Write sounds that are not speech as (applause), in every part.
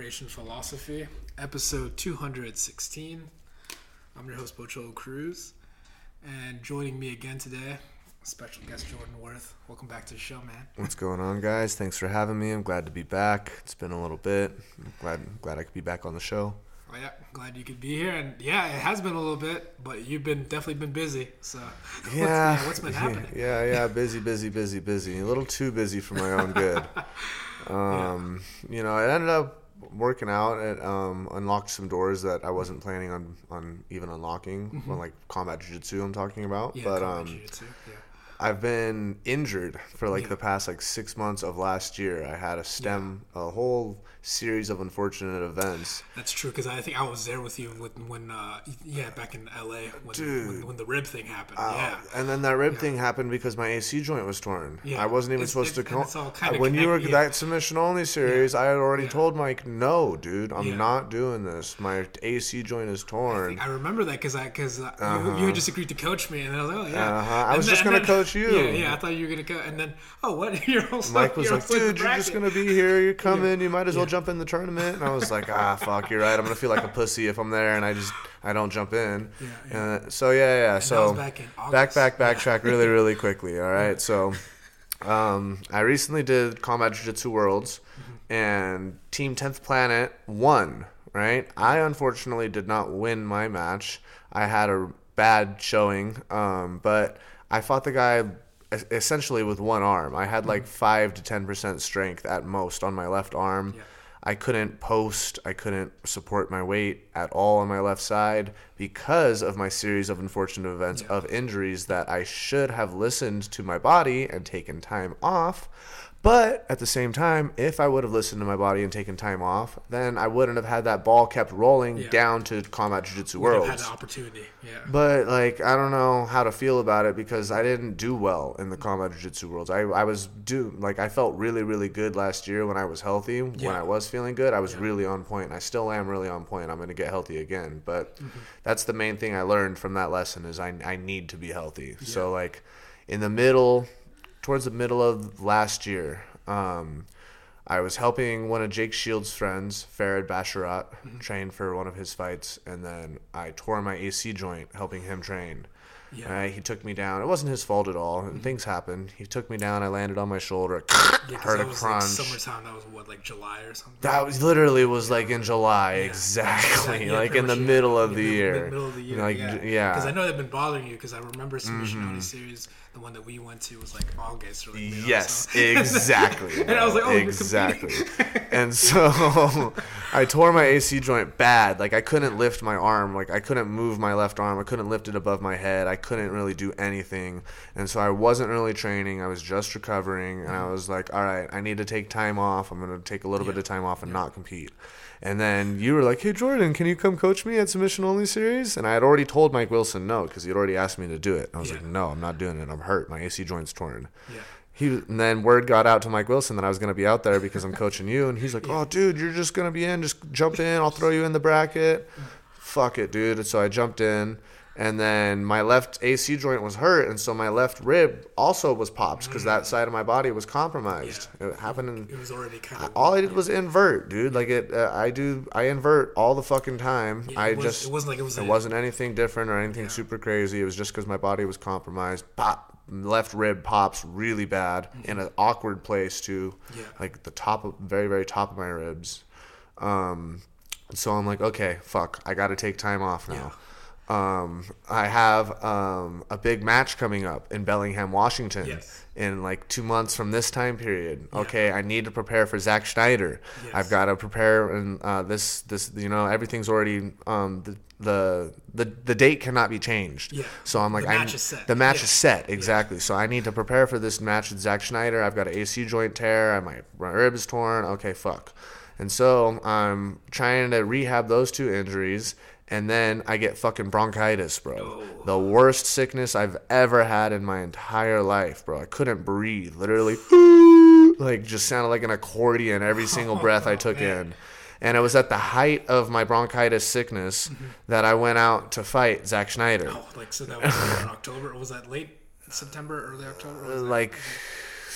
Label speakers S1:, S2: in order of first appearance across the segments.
S1: again. Pancreation Philosophy, episode 216. I'm your host, Bocho Cruz. And joining me again today, special guest Jordan Worth. Welcome back to the show, man.
S2: What's going on, guys? Thanks for having me. I'm glad to be back. It's been a little bit. I'm glad glad I could be back on the show.
S1: Oh, yeah, glad you could be here. And yeah, it has been a little bit, but you've been definitely been busy. So (laughs) what's,
S2: Yeah,
S1: what's been happening? (laughs)
S2: Yeah, yeah, busy, busy, busy, busy. A little too busy for my own good. (laughs) Um, you know, it ended up working out. It um, unlocked some doors that I wasn't planning on on even unlocking. Well, like combat jiu-jitsu, I'm talking about.
S1: Yeah,
S2: but
S1: combat
S2: um,
S1: jiu-jitsu, yeah.
S2: I've been injured for like
S1: Yeah.
S2: the past like six months of last year. I had a stem, a whole series of unfortunate events.
S1: That's true because I think I was there with you with, when, uh, yeah, back in LA when,
S2: Dude.
S1: when, when the rib thing happened.
S2: Uh,
S1: yeah.
S2: And then that rib thing happened because my AC joint was torn.
S1: Yeah.
S2: I wasn't even
S1: It's-
S2: supposed
S1: it-
S2: to
S1: and it's all
S2: come. When you were
S1: yeah.
S2: that submission only series, I had already
S1: Yeah.
S2: told Mike, no, dude, I'm
S1: Yeah.
S2: not doing this. My AC joint is torn.
S1: I remember that because I because uh, you, you had just agreed to coach me, and I was like, oh yeah.
S2: Uh-huh. I was just gonna coach
S1: Yeah, yeah. I thought you were gonna go, and then oh, what? (laughs) You're also
S2: Mike was
S1: you're
S2: like,
S1: also
S2: dude, you're just gonna be here. You come
S1: Yeah.
S2: in. You might as well jump in the tournament. And I was like, ah, (laughs) fuck, you're right. I'm gonna feel like a pussy if I'm there and I just I don't jump in.
S1: Yeah, yeah.
S2: Uh, so yeah, yeah. So
S1: was back in
S2: back, back, backtrack really, really (laughs) quickly. All right. So, um, I recently did Combat Jiu Jitsu Worlds,
S1: Mm-hmm.
S2: and Team Tenth Planet won. Right. I unfortunately did not win my match. I had a bad showing, um, but I fought the guy essentially with one arm. I had like five to ten percent strength at most on my left arm.
S1: Yeah.
S2: I couldn't post, I couldn't support my weight at all on my left side because of my series of unfortunate events
S1: Yeah.
S2: of injuries that I should have listened to my body and taken time off. But at the same time, if I would have listened to my body and taken time off, then I wouldn't have had that ball kept rolling
S1: Yeah.
S2: down to Combat Jiu Jitsu
S1: Would have
S2: Worlds.
S1: had an opportunity. Yeah.
S2: But like I don't know how to feel about it because I didn't do well in the combat jiu-jitsu worlds. I, I was do like I felt really really good last year when I was healthy. When I was feeling good, I was
S1: Yeah.
S2: really on point. I still am really on point. I'm going to get healthy again. But
S1: Mm-hmm.
S2: that's the main thing I learned from that lesson is I I need to be healthy. So like in the middle towards the middle of last year, um I was helping one of Jake Shields' friends, Farid Basharat,
S1: Mm-hmm.
S2: train for one of his fights, and then I tore my AC joint helping him train.
S1: Yeah. Mm-hmm.
S2: Uh, he took me down. It wasn't his fault at all. Things happened. He took me down. I landed on my shoulder.
S1: Yeah, (coughs)
S2: heard
S1: that
S2: a
S1: was
S2: crunch.
S1: like summertime. That was what like July or something.
S2: that was literally was like in July, exactly, (laughs)
S1: Yeah,
S2: like in the
S1: yeah.
S2: middle of the year.
S1: mid- middle of the year.
S2: Like,
S1: yeah.
S2: yeah.
S1: Because I know they've been bothering you. Because I remember Submission Only series, the one that we went to was like August or like
S2: Yes,
S1: so- (laughs)
S2: exactly.
S1: And I was like, oh,
S2: exactly. and so (laughs) I tore my AC joint bad. Like I couldn't lift my arm. Like I couldn't move my left arm. I couldn't lift it above my head. I couldn't really do anything. And so I wasn't really training. I was just recovering. And I mm-hmm. was like, all right, I need to take time off. I'm gonna take a little bit of time off and not compete. And then you were like, "Hey Jordan, can you come coach me at Submission Only Series?" And I had already told Mike Wilson no because he'd already asked me to do it. I was
S1: Yeah.
S2: like, "No, I'm not doing it. I'm hurt. My AC joint's torn."
S1: Yeah.
S2: He and then word got out to Mike Wilson that I was going to be out there because I'm coaching you, and he's like, "Oh, dude, you're just going to be in. Just jump in. I'll throw you in the bracket." Fuck it, dude. And so I jumped in, and then my left AC joint was hurt, and so my left rib also was popped because that side of my body was compromised. It happened in
S1: It was already kind of.
S2: all I did was invert, dude. Like it, uh, I do, I invert all the fucking time.
S1: Yeah,
S2: I
S1: was-
S2: just,
S1: it wasn't like it was
S2: It
S1: a-
S2: wasn't anything different or anything super crazy. It was just because my body was compromised. Pop, left rib pops really bad in an awkward place too.
S1: Yeah.
S2: Like the top of, very, very top of my ribs. Um, so I'm like, okay, fuck, I got to take time off now. Um, I have um, a big match coming up in Bellingham, Washington,
S1: Yes.
S2: in like two months from this time period. Okay, I need to prepare for Zack Schneider.
S1: Yes.
S2: I've got to prepare, and uh, this, this, you know, everything's already um, the, the the the date cannot be changed.
S1: Yeah.
S2: So I'm like,
S1: The
S2: I,
S1: match is set.
S2: The match
S1: Yeah.
S2: is set exactly. So I need to prepare for this match with Zack Schneider. I've got an AC joint tear. I my my rib is torn. Okay, fuck. And so I'm trying to rehab those two injuries. And then I get fucking bronchitis, bro. The worst sickness I've ever had in my entire life, bro. I couldn't breathe. Literally, (laughs) like, just sounded like an accordion every single (laughs) oh, breath I took in. And it was at the height of my bronchitis sickness that I went out to fight Zack Schneider.
S1: Oh, like so that was in October. Was that late September, early October?
S2: Like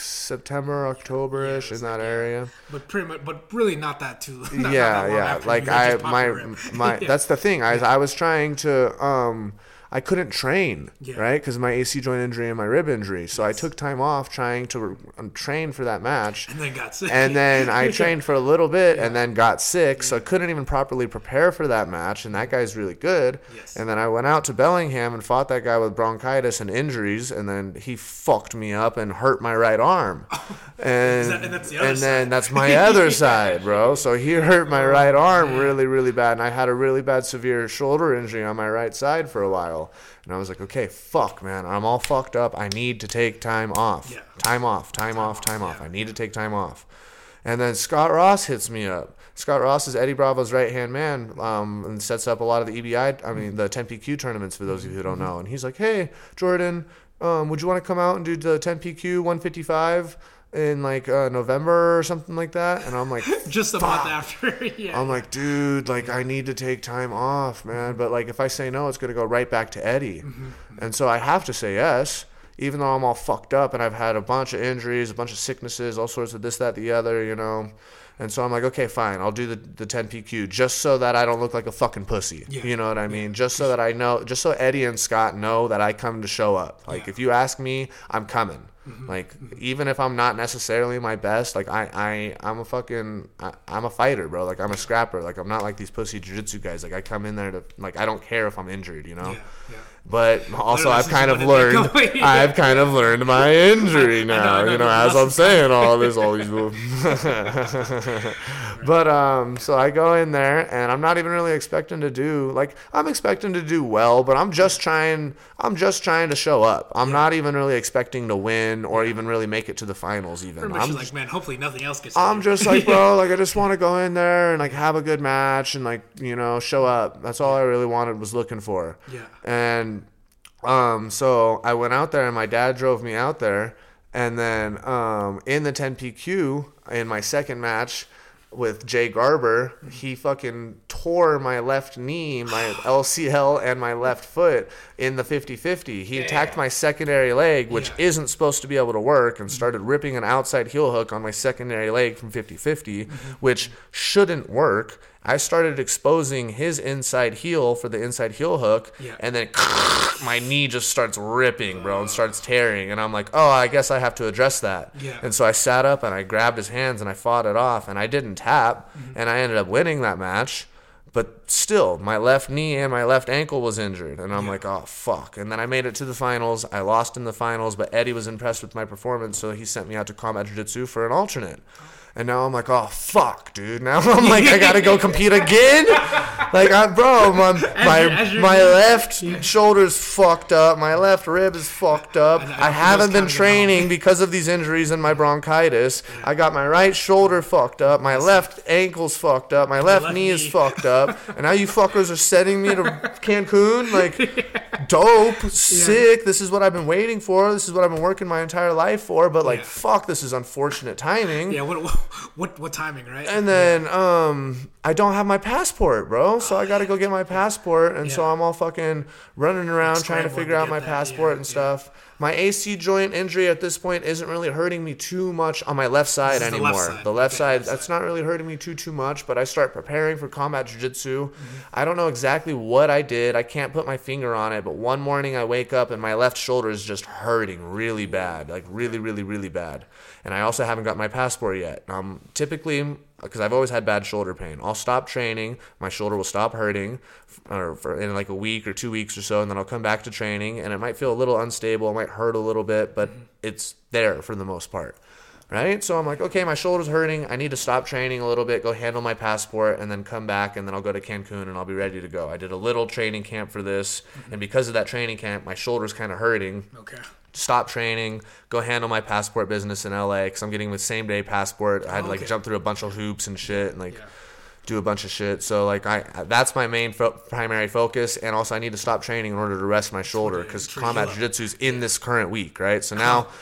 S2: September, October ish
S1: Yeah,
S2: in that
S1: yeah.
S2: area.
S1: But pretty much, but really not that too. (laughs) not- not
S2: yeah,
S1: that long
S2: yeah. Like I, my, my. (laughs)
S1: Yeah.
S2: That's the thing. I, I was trying to, um, I couldn't train,
S1: Yeah.
S2: right? Because my AC joint injury and my rib injury. So I took time off trying to um, train for that match.
S1: and then got sick.
S2: And then I (laughs) trained for a little bit and then got sick, so I couldn't even properly prepare for that match. And that guy's really good.
S1: Yes.
S2: And then I went out to Bellingham and fought that guy with bronchitis and injuries, and then he fucked me up and hurt my right arm. (laughs) And,
S1: that- and that's the other
S2: and then that's my other (laughs) side, bro. So he hurt my right arm really, really bad, and I had a really bad severe shoulder injury on my right side for a while. And I was like, okay, fuck, man, I'm all fucked up. I need to take time off.
S1: Yeah.
S2: Time off, time, off,
S1: off,
S2: time off.
S1: yeah.
S2: I need to take time off. And then Scott Ross hits me up. Scott Ross is Eddie Bravo's right hand man um, and sets up a lot of the EBI, I mean, the 10PQ tournaments for those of you who don't know. And he's like, hey, Jordan, um, would you want to come out and do the 10PQ 155 in like uh, November or something like that? And I'm like, (laughs)
S1: just a month after. (laughs) yeah.
S2: I'm like, dude, like I need to take time off, man. But like if I say no, it's gonna go right back to Eddie. And so I have to say yes, even though I'm all fucked up and I've had a bunch of injuries, a bunch of sicknesses, all sorts of this, that, the other, you know. And so I'm like, okay, fine, I'll do the, the 10 PQ just so that I don't look like a fucking pussy.
S1: Yeah.
S2: You know what I mean? Just so that I know, just so Eddie and Scott know that I come to show up. Like
S1: Yeah.
S2: if you ask me, I'm coming. Mm-hmm. Like even if I'm not necessarily my best, like I I I'm a fucking I, I'm a fighter, bro. Like I'm a scrapper. Like I'm not like these pussy jiu-jitsu guys. Like I come in there to like I don't care if I'm injured, you know.
S1: yeah, yeah.
S2: But (laughs) also, I've kind of
S1: there
S2: learned. (laughs) I've kind of learned my (laughs) injury
S1: I know,
S2: now.
S1: I know,
S2: you know, as I'm saying all this, all these moves. but um, so I go in there, and I'm not even really expecting to do like I'm expecting to do well, but I'm just trying. I'm just trying to show up. I'm not even really expecting to win or even really make it to the finals. Even I'm just,
S1: like, man, hopefully nothing else gets.
S2: I'm
S1: you."
S2: just like, bro, like I just want to go in there and like have a good match and like you know show up. That's all I really wanted was looking for.
S1: Yeah.
S2: And um, so I went out there and my dad drove me out there. And then um, in the 10PQ in my second match with Jay Garber, he fucking tore my left knee, my (sighs) LCL, and my left foot in the 50 50. He attacked my secondary leg, which
S1: Yeah.
S2: isn't supposed to be able to work, and started ripping an outside heel hook on my secondary leg from 50 50, which shouldn't work. I started exposing his inside heel for the inside heel hook,
S1: Yeah.
S2: and then (laughs) my knee just starts ripping, bro, and starts tearing. And I'm like, oh, I guess I have to address that.
S1: Yeah.
S2: And so I sat up and I grabbed his hands and I fought it off, and I didn't tap, mm-hmm. and I ended up winning that match. But still, my left knee and my left ankle was injured, and I'm like, oh fuck. And then I made it to the finals. I lost in the finals, but Eddie was impressed with my performance, so he sent me out to combat jiu-jitsu for an alternate. Oh. And now I'm like, oh fuck, dude. Now (laughs) I'm like, I gotta go compete again. Like, I, bro, my my, my left shoulder's fucked up. My left rib is fucked up.
S1: I
S2: haven't been training because of these injuries and my bronchitis. I got my right shoulder fucked up. My left ankle's fucked up. My left,
S1: left
S2: knee is fucked up. (laughs) And now you fuckers are sending me to Cancun. Like, (laughs) dope, sick. This is what I've been waiting for. This is what I've been working my entire life for. But like, fuck, this is unfortunate timing.
S1: Yeah. What, what (laughs) what what timing, right?
S2: And then um, I don't have my passport, bro. So I got to go get my (laughs) passport, and so I'm all fucking running around trying to figure out my
S1: that,
S2: passport
S1: yeah,
S2: and
S1: yeah.
S2: stuff. My AC joint injury at this point isn't really hurting me too much on my left side
S1: is the
S2: anymore.
S1: left side.
S2: The left
S1: Okay,
S2: side,
S1: left
S2: that's
S1: side.
S2: not really hurting me too too much. But I start preparing for combat jiu-jitsu.
S1: Mm-hmm.
S2: I don't know exactly what I did. I can't put my finger on it. But one morning I wake up and my left shoulder is just hurting really bad, like really, really, really bad. And I also haven't got my passport yet. Um, typically, because I've always had bad shoulder pain, I'll stop training. My shoulder will stop hurting, or for in like a week or two weeks or so, and then I'll come back to training, and it might feel a little unstable. It might hurt a little bit, but it's there for the most part. Right? So I'm like, okay, my shoulder's hurting. I need to stop training a little bit, go handle my passport, and then come back, and then I'll go to Cancun and I'll be ready to go. I did a little training camp for this, and because of that training camp, my shoulder's kind of hurting
S1: okay.
S2: Stop training, go handle my passport business in LA because I'm getting the same day passport. I had to like
S1: okay.
S2: jump through a bunch of hoops and shit and like
S1: Yeah.
S2: do a bunch of shit. So like I that's my main fo- primary focus, and also I need to stop training in order to rest my shoulder because combat
S1: heal up.
S2: jiu-jitsu is in this current week, right? So now. (laughs)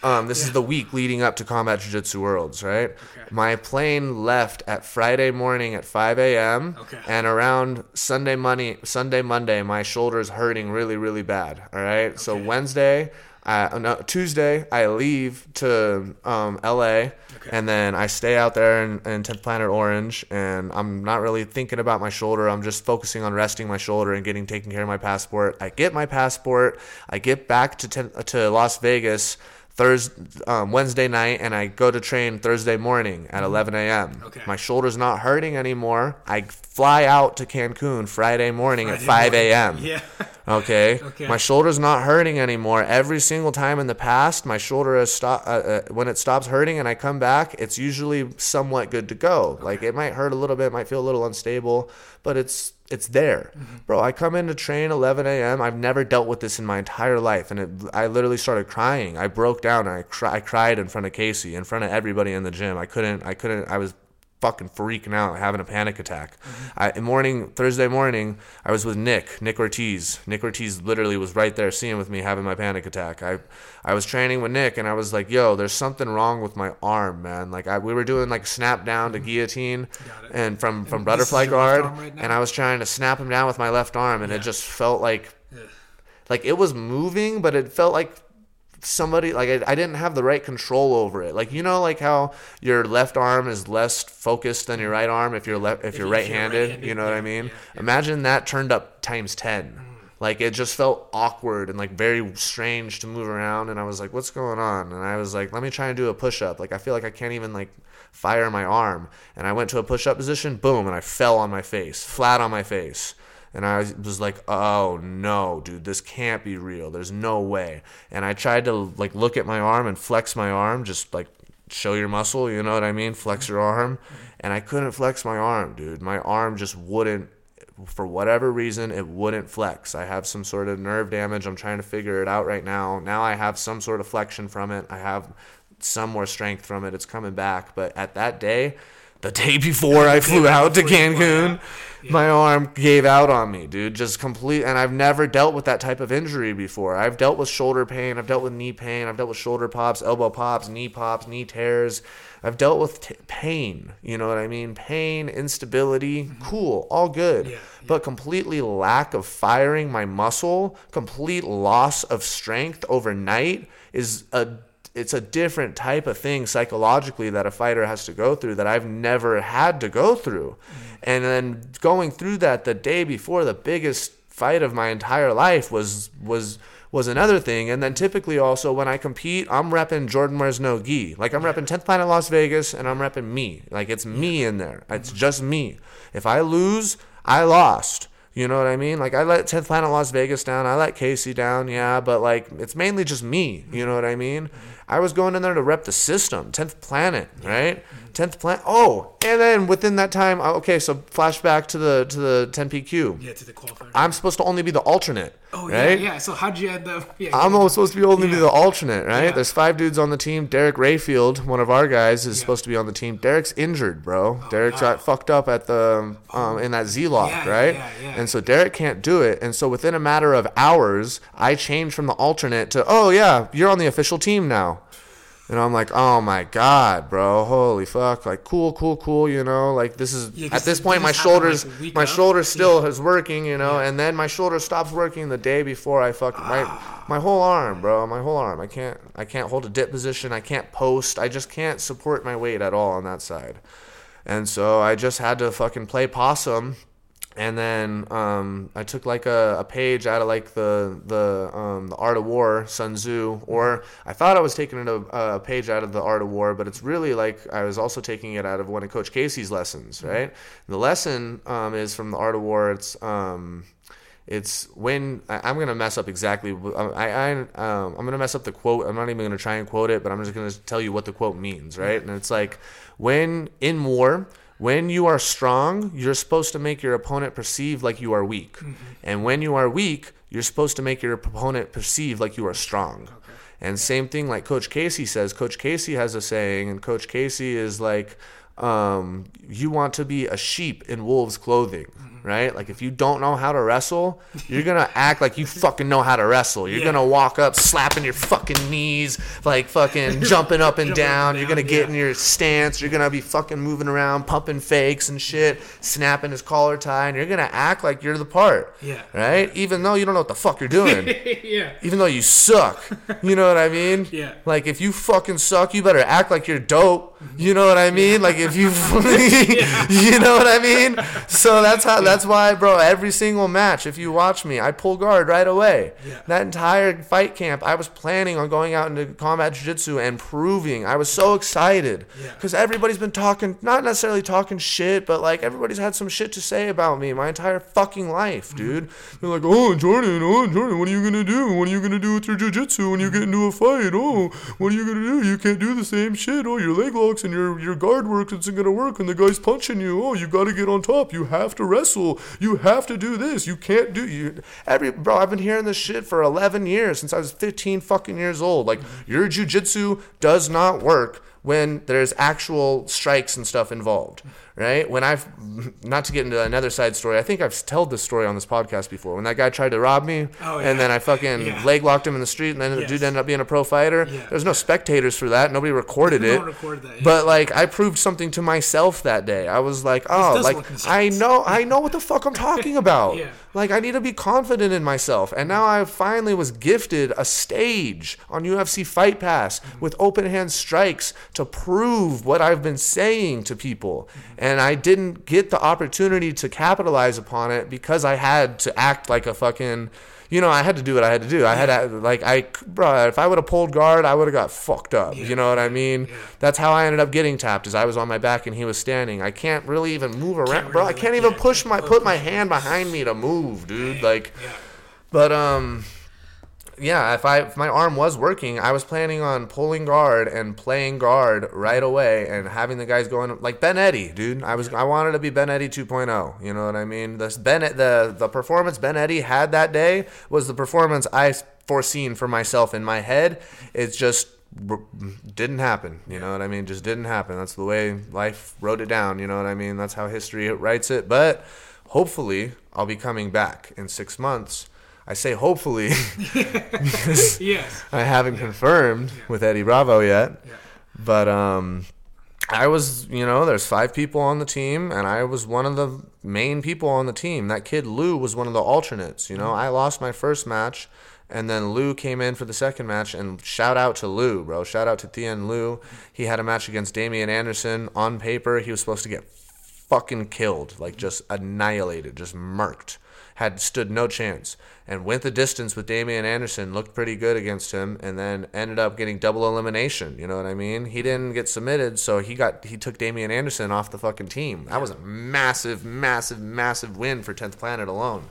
S2: Um, this is the week leading up to Combat Jiu Jitsu Worlds, right? My plane left at Friday morning at 5 a.m.
S1: Okay.
S2: And around Sunday, money Sunday, Monday, my shoulder's hurting really, really bad. All right. So Wednesday, I, no, Tuesday I leave to um, LA, and then I stay out there in, in 10th Planet Orange, and I'm not really thinking about my shoulder. I'm just focusing on resting my shoulder and getting taken care of my passport. I get my passport. I get back to 10, to Las Vegas. Thursday, um, Wednesday night, and I go to train Thursday morning at 11 a.m.
S1: Mm-hmm. Okay.
S2: My shoulder's not hurting anymore. I fly out to Cancun Friday morning at 5 a.m. (laughs)
S1: Yeah.
S2: Okay?
S1: Okay.
S2: My shoulder's not hurting anymore. Every single time in the past, my shoulder has stopped. Uh, uh, when it stops hurting and I come back, it's usually somewhat good to go. Like it might hurt a little bit, might feel a little unstable, but it's it's there, mm-hmm. bro. I come in to train 11 a.m. I've never dealt with this in my entire life, and it, I literally started crying. I broke down. And I cry, I cried in front of Casey, in front of everybody in the gym. I couldn't. I couldn't. I was fucking freaking out, having a panic attack. Mm-hmm. I, morning Thursday morning, I was with Nick, Nick Ortiz. Nick Ortiz literally was right there, seeing with me having my panic attack. I, I was training with Nick, and I was like, "Yo, there's something wrong with my arm, man." Like I, we were doing like snap down to mm-hmm. guillotine,
S1: Got it.
S2: and from from butterfly
S1: is your left
S2: guard,
S1: right
S2: and I was trying to snap him down with my left arm, and
S1: Yeah.
S2: it just felt like, like it was moving, but it felt like somebody like I, I didn't have the right control over it. Like you know like how your left arm is less focused than your right arm if you're left if, you're
S1: if you're
S2: right-handed,
S1: right-handed,
S2: you know what i mean?
S1: yeah, yeah.
S2: imagine that turned up times 10 mm. like it just felt awkward and like very strange to move around and i was like what's going on? And i was like let me try and do a push-up. Like i feel like i can't even like fire my arm. And i went to a push-up position boom and i fell on my face flat on my face and I was like, "Oh no, dude, this can't be real. There's no way." And I tried to like look at my arm and flex my arm, just like show your muscle, you know what I mean? Flex your arm, and I couldn't flex my arm, dude. My arm just wouldn't for whatever reason it wouldn't flex. I have some sort of nerve damage. I'm trying to figure it out right now. Now I have some sort of flexion from it. I have some more strength from it. It's coming back, but at that day, the day before I flew (laughs) out to
S1: before you flew
S2: Cancun, my arm gave out on me, dude. Just complete. And I've never dealt with that type of injury before. I've dealt with shoulder pain. I've dealt with knee pain. I've dealt with shoulder pops, elbow pops, knee pops, knee tears. I've dealt with t- pain. You know what I mean? Pain, instability. Mm-hmm. Cool. All good.
S1: Yeah, yeah.
S2: But completely lack of firing my muscle, complete loss of strength overnight is a it's a different type of thing psychologically that a fighter has to go through that I've never had to go through. And then going through that the day before the biggest fight of my entire life was was was another thing. And then typically also when I compete, I'm repping Jordan wears no gi. Like I'm repping 10th Planet Las Vegas and I'm repping me. Like it's me in there. It's just me. If I lose, I lost. You know what I mean? Like I let 10th Planet Las Vegas down. I let Casey down, yeah, but like it's mainly just me. You know what I mean? I was going in there to rep the system, 10th Planet, right? 10th Planet. Oh, and then within that time, oh, okay, so flashback to the to the 10PQ.
S1: Yeah, to the qualifier.
S2: I'm supposed to only be the alternate,
S1: oh
S2: right?
S1: yeah, yeah. So how'd you end up? Yeah,
S2: I'm almost supposed to be only be the alternate, right?
S1: Yeah.
S2: There's five dudes on the team. Derek Rayfield, one of our guys, is
S1: Yeah.
S2: supposed to be on the team. Derek's injured, bro. Derek
S1: wow.
S2: got fucked up at the um, in that Z lock,
S1: Yeah,
S2: right?
S1: yeah, yeah.
S2: And so Derek can't do it. And so within a matter of hours, I change from the alternate to, oh yeah, you're on the official team now. And I'm like, oh my god, bro, holy fuck, like cool, cool, cool, you know, like this is
S1: Yeah,
S2: at this point my
S1: happened, like,
S2: shoulders, my
S1: up.
S2: shoulder still is working, you know, and then my shoulder stops working the day before I fucking my
S1: Ah.
S2: my whole arm, bro, my whole arm. I can't I can't hold a dip position. I can't post. I just can't support my weight at all on that side. And so I just had to fucking play possum. And then um, I took like a, a page out of like the the um, the Art of War, Sun Tzu, or I thought I was taking it a, a page out of the Art of War, but it's really like I was also taking it out of one of Coach Casey's lessons, right? The lesson um, is from the Art of War. It's um, it's when I, I'm gonna mess up exactly. I, I um, I'm gonna mess up the quote. I'm not even gonna try and quote it, but I'm just gonna tell you what the quote means, right? And it's like when in war, when you are strong, you're supposed to make your opponent perceive like you are weak, and when you are weak, you're supposed to make your opponent perceive like you are strong. And same thing like Coach Casey says. Coach Casey has a saying, and Coach Casey is like, um, you want to be a sheep in wolves' clothing, right? Like if you don't know how to wrestle, you're gonna (laughs) act like you fucking know how to wrestle. You're
S1: Yeah.
S2: gonna walk up, slapping your fucking knees, like fucking (laughs) jumping up and
S1: Jumping
S2: down.
S1: and
S2: You're gonna get
S1: yeah.
S2: in your stance. You're gonna be fucking moving around, pumping fakes and shit, snapping his collar tie, and you're gonna act like you're the part.
S1: Yeah.
S2: Right? Even though you don't know what the fuck you're doing. (laughs)
S1: yeah.
S2: Even though you suck. You know what I mean?
S1: Yeah.
S2: Like if you fucking suck, you better act like you're dope. You know what I mean? Like if you You know what I mean? So that's how that's why, bro, every single match, if you watch me, I pull guard right away.
S1: Yeah.
S2: That entire fight camp, I was planning on going out into combat jiu-jitsu and proving. I was so excited
S1: Yeah.
S2: cuz everybody's been talking not necessarily talking shit, but like everybody's had some shit to say about me my entire fucking life, mm-hmm. dude. They're like, "Oh, Jordan, oh, Jordan, what are you going to do? What are you going to do with your jiu-jitsu when you get into a fight? Oh, what are you going to do? You can't do the same shit. Oh, your leg locks and your your guard work isn't going to work when the guy's punching you. Oh, you got to get on top. You have to wrestle. You have to do this. You can't do you every bro, I've been hearing this shit for 11 years since I was 15 fucking years old. Like your jiu-jitsu does not work when there's actual strikes and stuff involved, right? When I've not to get into another side story, I think I've told this story on this podcast before. When that guy tried to rob me,
S1: Oh,
S2: and then I fucking
S1: Yeah.
S2: leg locked him in the street, and then the dude ended up being a pro fighter.
S1: Yeah.
S2: There's no spectators for that. Nobody recorded it.
S1: that, yeah.
S2: But like, I proved something to myself that day. I was like, oh, like
S1: work in the
S2: I know, I know what the fuck I'm talking (laughs) about.
S1: Yeah.
S2: Like I need to be confident in myself. And now I finally was gifted a stage on UFC Fight Pass mm-hmm. with open hand strikes to prove what I've been saying to people. Mm-hmm. And I didn't get the opportunity to capitalize upon it because I had to act like a fucking you know, I had to do what I had to do. I had to, like, I, bro, if I would have pulled guard, I would have got fucked up. You know what I mean? That's how I ended up getting tapped. Is I was on my back and he was standing. I can't really even move around, bro. I can't
S1: like,
S2: even
S1: yeah,
S2: push my put my hand behind me to move, dude. Like,
S1: Yeah.
S2: but um, yeah. If I if my arm was working, I was planning on pulling guard and playing guard right away and having the guys going like Ben Eddy, dude. I was I wanted to be Ben Eddy 2.0. You know what I mean? This Ben the the performance Ben Eddy had that day was the performance I foreseen for myself in my head. It's just didn't happen. You know what I mean? Just didn't happen. That's the way life wrote it down. You know what I mean? That's how history writes it. But hopefully, I'll be coming back in six months. I say hopefully (laughs) because (laughs)
S1: Yes.
S2: I haven't confirmed with Eddie Bravo yet.
S1: Yeah.
S2: But um, I was, you know, there's five people on the team, and I was one of the main people on the team. That kid Lou was one of the alternates. You know, I lost my first match, and then Lou came in for the second match. And shout out to Lou, bro. Shout out to Thien Lou. He had a match against Damian Anderson. On paper, he was supposed to get fucking killed, like just annihilated, just murked. Had stood no chance and went the distance with Damian Anderson, looked pretty good against him, and then ended up getting double elimination. You know what I mean? He didn't get submitted, so he got he took Damian Anderson off the fucking team. That was a massive, massive, massive win for Tenth Planet alone.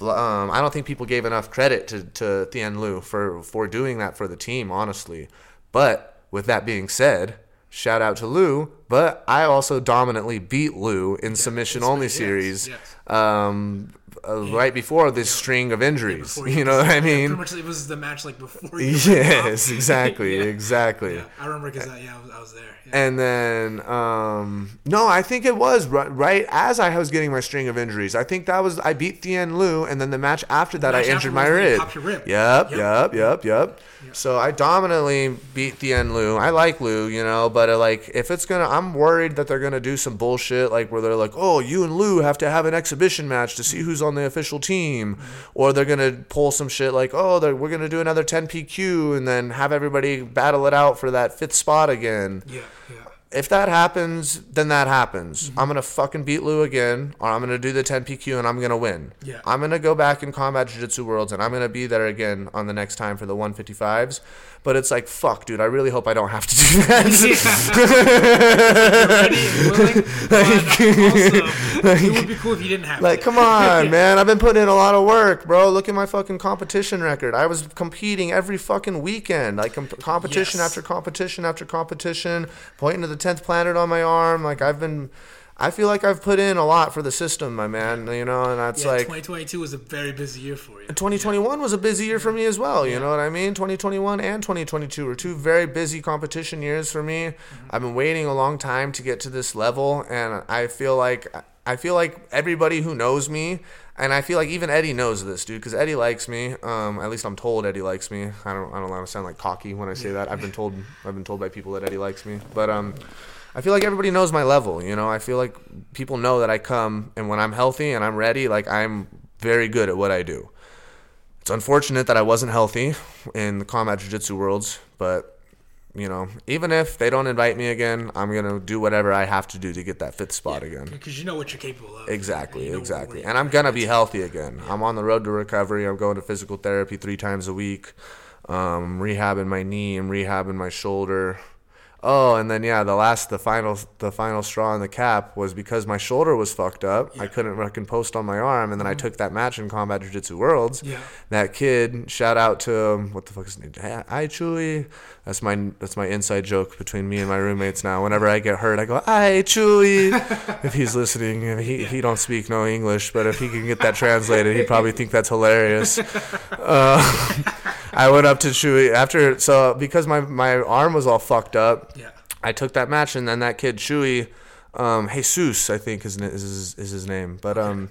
S2: Um, I don't think people gave enough credit to to Thien Lu for for doing that for the team, honestly. But with that being said, shout out to Lou. But I also dominantly beat Lou in submission only series.
S1: yes.
S2: Um, uh, right before this string of injuries.
S1: Before
S2: you know what I
S1: Pretty
S2: mean?
S1: much it was the match like before. (laughs)
S2: Yes, exactly, (laughs)
S1: Yeah.
S2: exactly.
S1: Yeah, I remember because yeah, I was, I was there. Yeah.
S2: And then, um, no, I think it was right, right as I was getting my string of injuries. I think that was I beat Thien Lu, and then the match after that, I injured my rib.
S1: rib.
S2: Yep,
S1: Yep.
S2: yep, yep, yep. So I dominantly beat Thien Lu. I like Lu, you know, but uh, like if it's gonna, I'm worried that they're gonna do some bullshit like where they're like, oh, you and Lu have to have an exhibition match to see who's on the official team, or they're gonna pull some shit like, oh, we're gonna do another 10 PQ and then have everybody battle it out for that fifth spot again
S1: yeah, yeah.
S2: if that happens, then that happens.
S1: Mm-hmm.
S2: I'm gonna fucking beat Lou again, or I'm gonna do the 10 PQ and I'm gonna win.
S1: Yeah.
S2: I'm gonna go back in Combat Jiu Jitsu Worlds and I'm gonna be there again on the next time for the 155s. But it's like, fuck, dude. I really hope I don't have to do that.
S1: ready and willing. But also, it would be cool if you didn't have
S2: Like,
S1: to.
S2: come on, man. I've been putting in a lot of work, bro. Look at my fucking competition record. I was competing every fucking weekend. Like, com- competition
S1: Yes.
S2: after competition after competition, pointing to the 10th planet on my arm. Like, I've been. I feel like I've put in a lot for the system, my man. You know, and that's
S1: Yeah,
S2: like
S1: 2022 was a very busy year for you.
S2: 2021 was a busy year for me as well. You know what I mean? 2021 and 2022 were two very busy competition years for me. I've been waiting a long time to get to this level, and I feel like I feel like everybody who knows me, and I feel like even Eddie knows this, dude, because Eddie likes me. Um, at least I'm told Eddie likes me. I don't I don't want to sound like cocky when I say that. I've been told I've been told by people that Eddie likes me, but um. I feel like everybody knows my level, you know. I feel like people know that I come and when I'm healthy and I'm ready, like I'm very good at what I do. It's unfortunate that I wasn't healthy in the combat jiu-jitsu worlds, but you know, even if they don't invite me again, I'm gonna do whatever I have to do to get that fifth spot again.
S1: Because you know what you're capable of.
S2: Exactly,
S1: You know
S2: exactly. And I'm gonna be healthy again. I'm on the road to recovery. I'm going to physical therapy three times a week. Um, rehabbing my knee. I'm rehabbing my shoulder. Oh, and then yeah, the last, the final, the final straw in the cap was because my shoulder was fucked up. I couldn't fucking post on my arm, and then I took that match in Combat Jiu Jitsu Worlds.
S1: Yeah.
S2: That kid, shout out to um, what the fuck is his name? Hi, Chewy. That's my that's my inside joke between me and my roommates now. Whenever I get hurt, I go, "Hi, Chewy." (laughs) if he's listening, and he he don't speak no English, but if he can get that translated, he'd probably think that's hilarious. (laughs) Uh, I went up to Chewy after so because my my arm was all fucked up.
S1: Yeah.
S2: I took that match, and then that kid Chewy, um, Jesus, I think is is his, is his name, but um,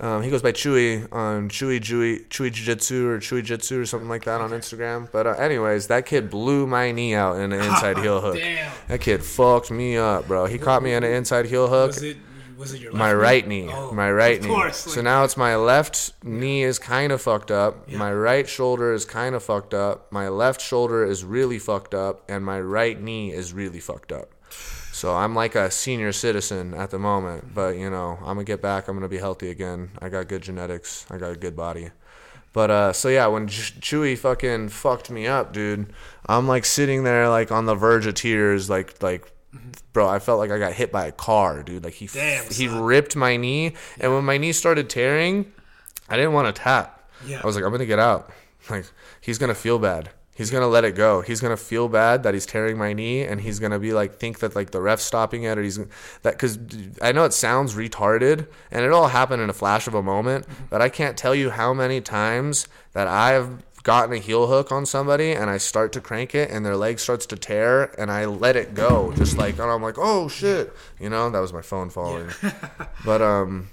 S2: um, he goes by Chewy on Chewy Chewy Chewy Jiu Jitsu or Chewy Jitsu or something like that on Instagram. But uh, anyways, that kid blew my knee out in an inside (laughs) heel hook.
S1: Damn.
S2: That kid fucked me up, bro. He caught me in an inside heel hook.
S1: Was it? Was it your
S2: My
S1: left
S2: right knee,
S1: Oh,
S2: my right knee.
S1: course,
S2: so now it's my left knee is kind of fucked up. My right shoulder is kind of fucked up. My left shoulder is really fucked up, and my right knee is really fucked up. So I'm like a senior citizen at the moment, but you know I'm gonna get back. I'm gonna be healthy again. I got good genetics. I got a good body. But uh, so yeah, when Chewy fucking fucked me up, dude, I'm like sitting there like on the verge of tears, like like, bro, I felt like I got hit by a car, dude. Like he f-
S1: Damn,
S2: he ripped my knee, and when my knee started tearing, I didn't want to tap.
S1: Yeah.
S2: I was like, I'm gonna get out. (laughs) Like he's gonna feel bad. He's gonna let it go. He's gonna feel bad that he's tearing my knee, and he's gonna be like, think that like the ref's stopping it, or he's that because I know it sounds retarded, and it all happened in a flash of a moment, mm-hmm. but I can't tell you how many times that I've gotten a heel hook on somebody and I start to crank it and their leg starts to tear and I let it go just like and I'm like oh shit you know? That was my phone falling. (laughs) But um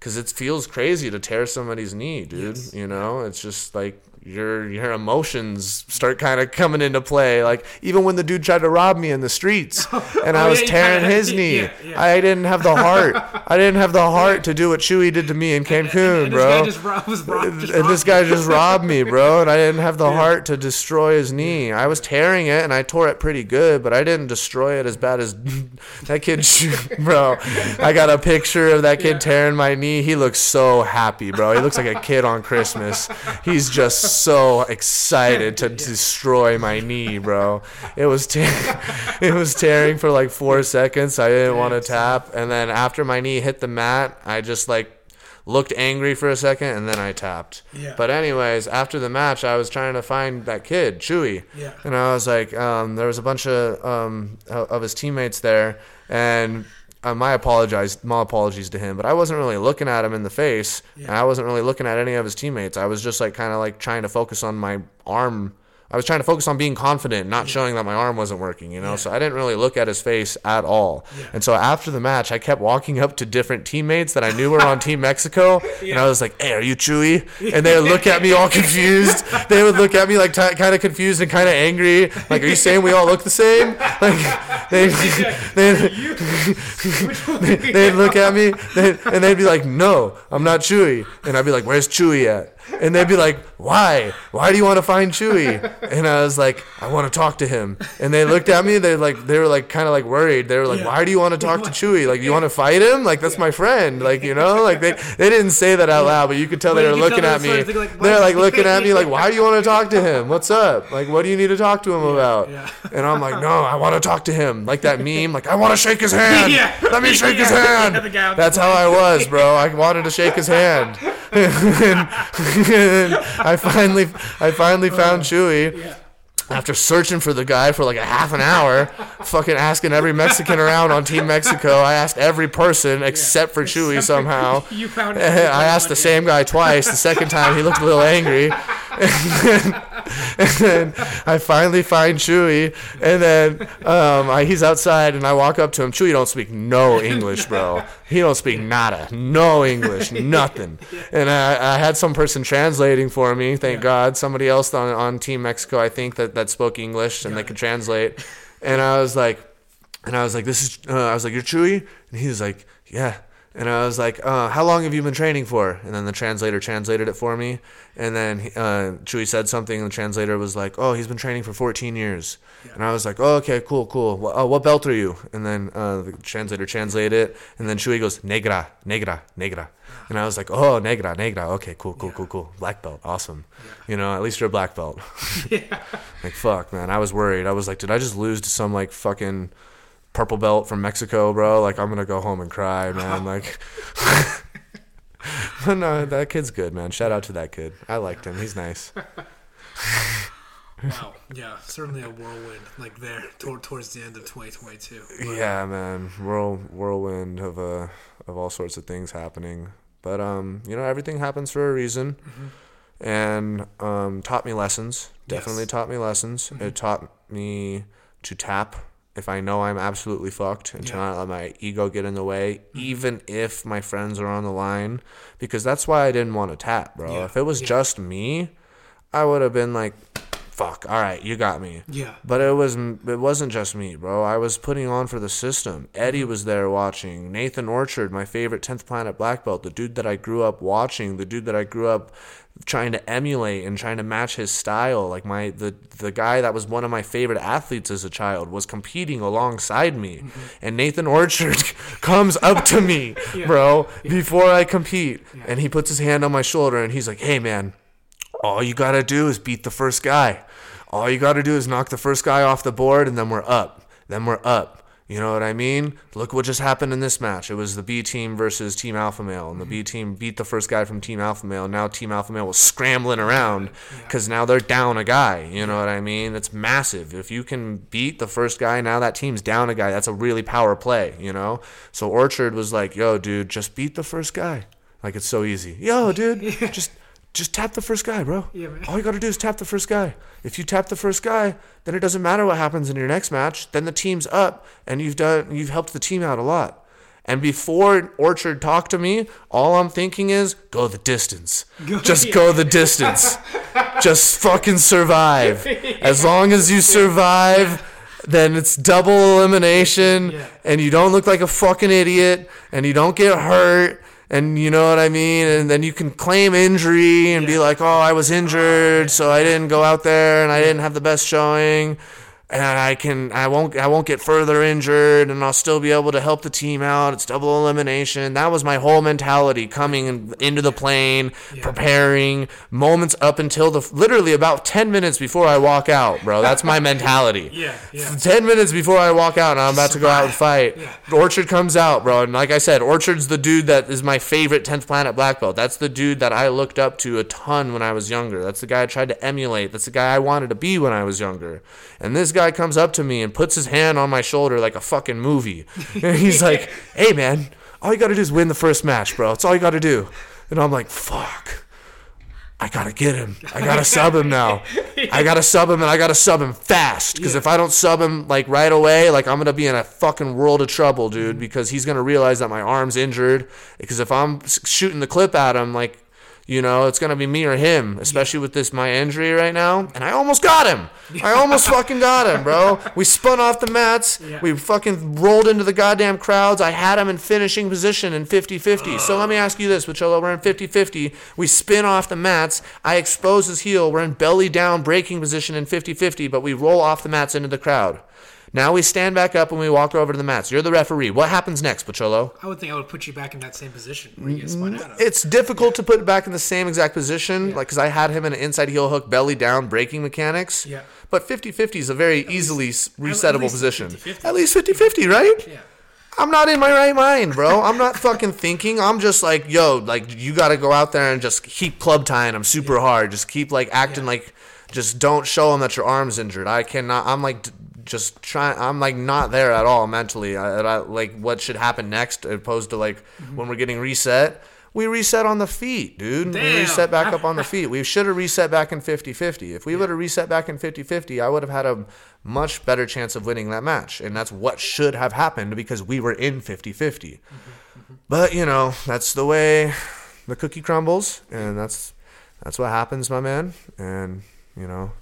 S2: because it feels crazy to tear somebody's knee, dude. You know, it's just like your your emotions start kind of coming into play. Like even when the dude tried to rob me in the streets, (laughs) and I
S1: Oh,
S2: was
S1: yeah,
S2: tearing his knee,
S1: yeah, yeah.
S2: I didn't have the heart. I didn't have the (laughs) heart to do what Chewy did to me in Cancun,
S1: And this
S2: bro.
S1: guy just robbed,
S2: and this guy just robbed me, bro, and I didn't have the heart to destroy his knee. I was tearing it, and I tore it pretty good, but I didn't destroy it as bad as (laughs) that kid, bro. I got a picture of that kid tearing my knee. He looks so happy, bro. He looks like a kid on Christmas. He's just so excited to (laughs) destroy my knee, bro. It was te- (laughs) it was tearing for like four seconds. I didn't want to tap, and then after my knee hit the mat, I just like looked angry for a second and then I tapped.
S1: Yeah.
S2: But anyways, after the match, I was trying to find that kid, Chewy.
S1: Yeah.
S2: And I was like, um, there was a bunch of um, of his teammates there, and uh, my apologize, my apologies to him, but I wasn't really looking at him in the face, and I wasn't really looking at any of his teammates. I was just like kind of like trying to focus on my arm. I was trying to focus on being confident, not showing that my arm wasn't working, you know. So I didn't really look at his face at all. And so after the match, I kept walking up to different teammates that I knew were on Team (laughs) Mexico, and I was like, "Hey, are you Chewy?" And they would look at me all confused. (laughs) They would look at me like t- kind of confused and kind of angry. Like, "Are you saying we all look the same?" (laughs) Like they they they'd look at me they'd, and they'd be like, "No, I'm not Chewy," and I'd be like, "Where's Chewy at?" And they'd be like, "Why? Why do you want to find Chewy?" And I was like, "I want to talk to him." And they looked at me. They like they were like kind of like worried. They were like,
S1: Yeah.
S2: "Why do you want to talk to Chewy? Like, you want to fight him? Like, that's my friend. Like, you know, like they they didn't say that out loud, but you could tell they were looking at me.
S1: of like,
S2: They're like looking at me like, "Why do you want to (laughs) talk to him? What's up? Like, what do you need to talk to him about?"
S1: yeah.
S2: And I'm like, "No, I want to talk to him." Like that meme, like, "I want to shake his (laughs) hand.
S1: Yeah.
S2: Let me shake (laughs) his hand."
S1: Yeah, the guy on the
S2: That's how I was, bro. I wanted to shake his hand. And, (laughs) I finally, I finally found uh, Chewy.
S1: Yeah.
S2: after searching for the guy for like a half an hour, fucking asking every Mexican around on Team Mexico. I asked every person except for Chewy somehow. (laughs)
S1: you found (laughs)
S2: I asked the same guy twice. The second time, he looked a little angry. And then I finally find Chewy, and then um, I, he's outside, and I walk up to him. Chewy don't speak no English, bro. He don't speak nada, no English, nothing. And I, I had some person translating for me. Thank God, somebody else on, on Team Mexico, I think that that spoke English and they could translate. And I was like, and I was like, this is, uh, I was like, you're Chewy? And he was like, yeah. And I was like, uh, how long have you been training for? And then the translator translated it for me. And then uh, Chewy said something, and the translator was like, oh, he's been training for 14 years. And I was like, oh, okay, cool, cool. Well, uh, what belt are you? And then uh, the translator translated it. And then Chewy goes, negra, negra, negra. And I was like, oh, negra, negra. Okay, cool, cool, cool, cool. Black belt, awesome. You know, at least you're a black belt. (laughs) (laughs) Like fuck, man. I was worried. I was like, did I just lose to some like fucking purple belt from Mexico, bro? Like I'm gonna go home and cry, man. (laughs) Like, (laughs) but no, that kid's good, man. Shout out to that kid. I liked him. He's nice.
S1: Wow. Yeah, certainly a whirlwind like there toward, towards the end of 2022. But,
S2: Yeah, man. Whirl whirlwind of uh of all sorts of things happening. But um, you know, everything happens for a reason. And um taught me lessons. Definitely
S1: Yes.
S2: taught me lessons. It taught me to tap if I know I'm absolutely fucked and to not let my ego get in the way, mm-hmm. even if my friends are on the line. Because that's why I didn't want to tap, bro.
S1: Yeah,
S2: If it was
S1: yeah.
S2: just me, I would have been like, fuck, all right, you got me.
S1: Yeah.
S2: But it was it wasn't just me, bro. I was putting on for the system. Eddie mm-hmm. was there watching. Nathan Orchard, my favorite 10th Planet Black Belt, the dude that I grew up watching, the dude that I grew up trying to emulate and trying to match his style. Like my the the guy that was one of my favorite athletes as a child was competing alongside me. Mm-hmm. And Nathan Orchard (laughs) comes up to me, (laughs) bro, before I compete, and he puts his hand on my shoulder and he's like, "Hey man, all you gotta do is beat the first guy. All you gotta do is knock the first guy off the board, and then we're up. Then we're up. You know what I mean? Look what just happened in this match. It was the B team versus Team Alpha Male, and the B mm-hmm. team beat the first guy from Team Alpha Male. Now Team Alpha Male was scrambling around because now they're down a guy. You know what I mean? That's massive. If you can beat the first guy, now that team's down a guy. That's a really power play. You know? So Orchard was like, "Yo, dude, just beat the first guy. Like it's so easy. Yo, dude, (laughs) just." Just tap the first guy, bro.
S1: Yeah, man.
S2: All you got to do is tap the first guy. If you tap the first guy, then it doesn't matter what happens in your next match. Then the team's up, and you've done you've helped the team out a lot. And before Orchard talked to me, all I'm thinking is go the distance. (laughs)
S1: Go-
S2: Just
S1: yeah.
S2: go the distance. (laughs) Just fucking survive. As long as you survive, then it's double elimination,
S1: Yeah.
S2: and you don't look like a fucking idiot, and you don't get hurt. And you know what I mean? And then you can claim injury and be like, oh, I was injured, so I didn't go out there and I didn't have the best showing. And I can, I won't, I won't get further injured, and I'll still be able to help the team out. It's double elimination. That was my whole mentality coming in- into the plane, preparing moments up until the literally about ten minutes before I walk out, bro. That's my mentality. (laughs)
S1: Yeah, yeah.
S2: 10 minutes before I walk out and I'm about to go out and fight,
S1: Yeah.
S2: Orchard comes out, bro. And like I said, Orchard's the dude that is my favorite 10th Planet Black Belt. That's the dude that I looked up to a ton when I was younger. That's the guy I tried to emulate. That's the guy I wanted to be when I was younger. And this guy comes up to me and puts his hand on my shoulder like a fucking movie. And he's (laughs) like, hey, man, all you got to do is win the first match, bro. That's all you got to do. And I'm like, fuck. I gotta get him. I gotta sub him now. I (laughs) gotta sub him and I gotta sub him fast. Because
S1: Yeah.
S2: if I don't sub him like right away, like I'm gonna be in a fucking world of trouble, dude. Because he's gonna realize that my arm's injured. Because if I'm shooting the clip at him, like, you know, it's gonna be me or him. Especially with this my injury right now. And I almost got him. I almost (laughs) fucking got him, bro. We spun off the mats.
S1: Yeah.
S2: We fucking rolled into the goddamn crowds. I had him in finishing position in 50-50. So let me ask you this, Pacholo. We're in 50-50. We spin off the mats. I expose his heel. We're in belly down breaking position in 50-50, but we roll off the mats into the crowd. Now we stand back up and we walk over to the mats. You're the referee. What happens next, Pacholo?
S1: I would think I would put you back in that same position where you get spun out of.
S2: It's difficult to put it back in the same exact position, like because I had him in an inside heel hook, belly down, breaking mechanics.
S1: Yeah.
S2: But 50-50 is a very easily s resettable
S1: least
S2: position.
S1: 50-50.
S2: At least 50-50, right?
S1: Yeah.
S2: I'm not in my right mind, bro. I'm not fucking thinking. I'm just like, yo, like you got to go out there and just keep club tying them super hard. Just keep like acting
S1: Yeah.
S2: like Just don't show them that your arm's injured. I cannot. I'm like. Just trying. I'm like not there at all mentally. I, I, like what should happen next, opposed to like mm-hmm. when we're getting reset. We reset on the feet, dude. We reset back up on the (laughs) feet. We should have reset back in 50 50. If we would have reset back in 50 50, I would have had a much better chance of winning that match. And that's what should have happened because we were in 50 50. Mm-hmm. Mm-hmm. But, you know, that's the way the cookie crumbles. And that's that's what happens, my man. And, you know,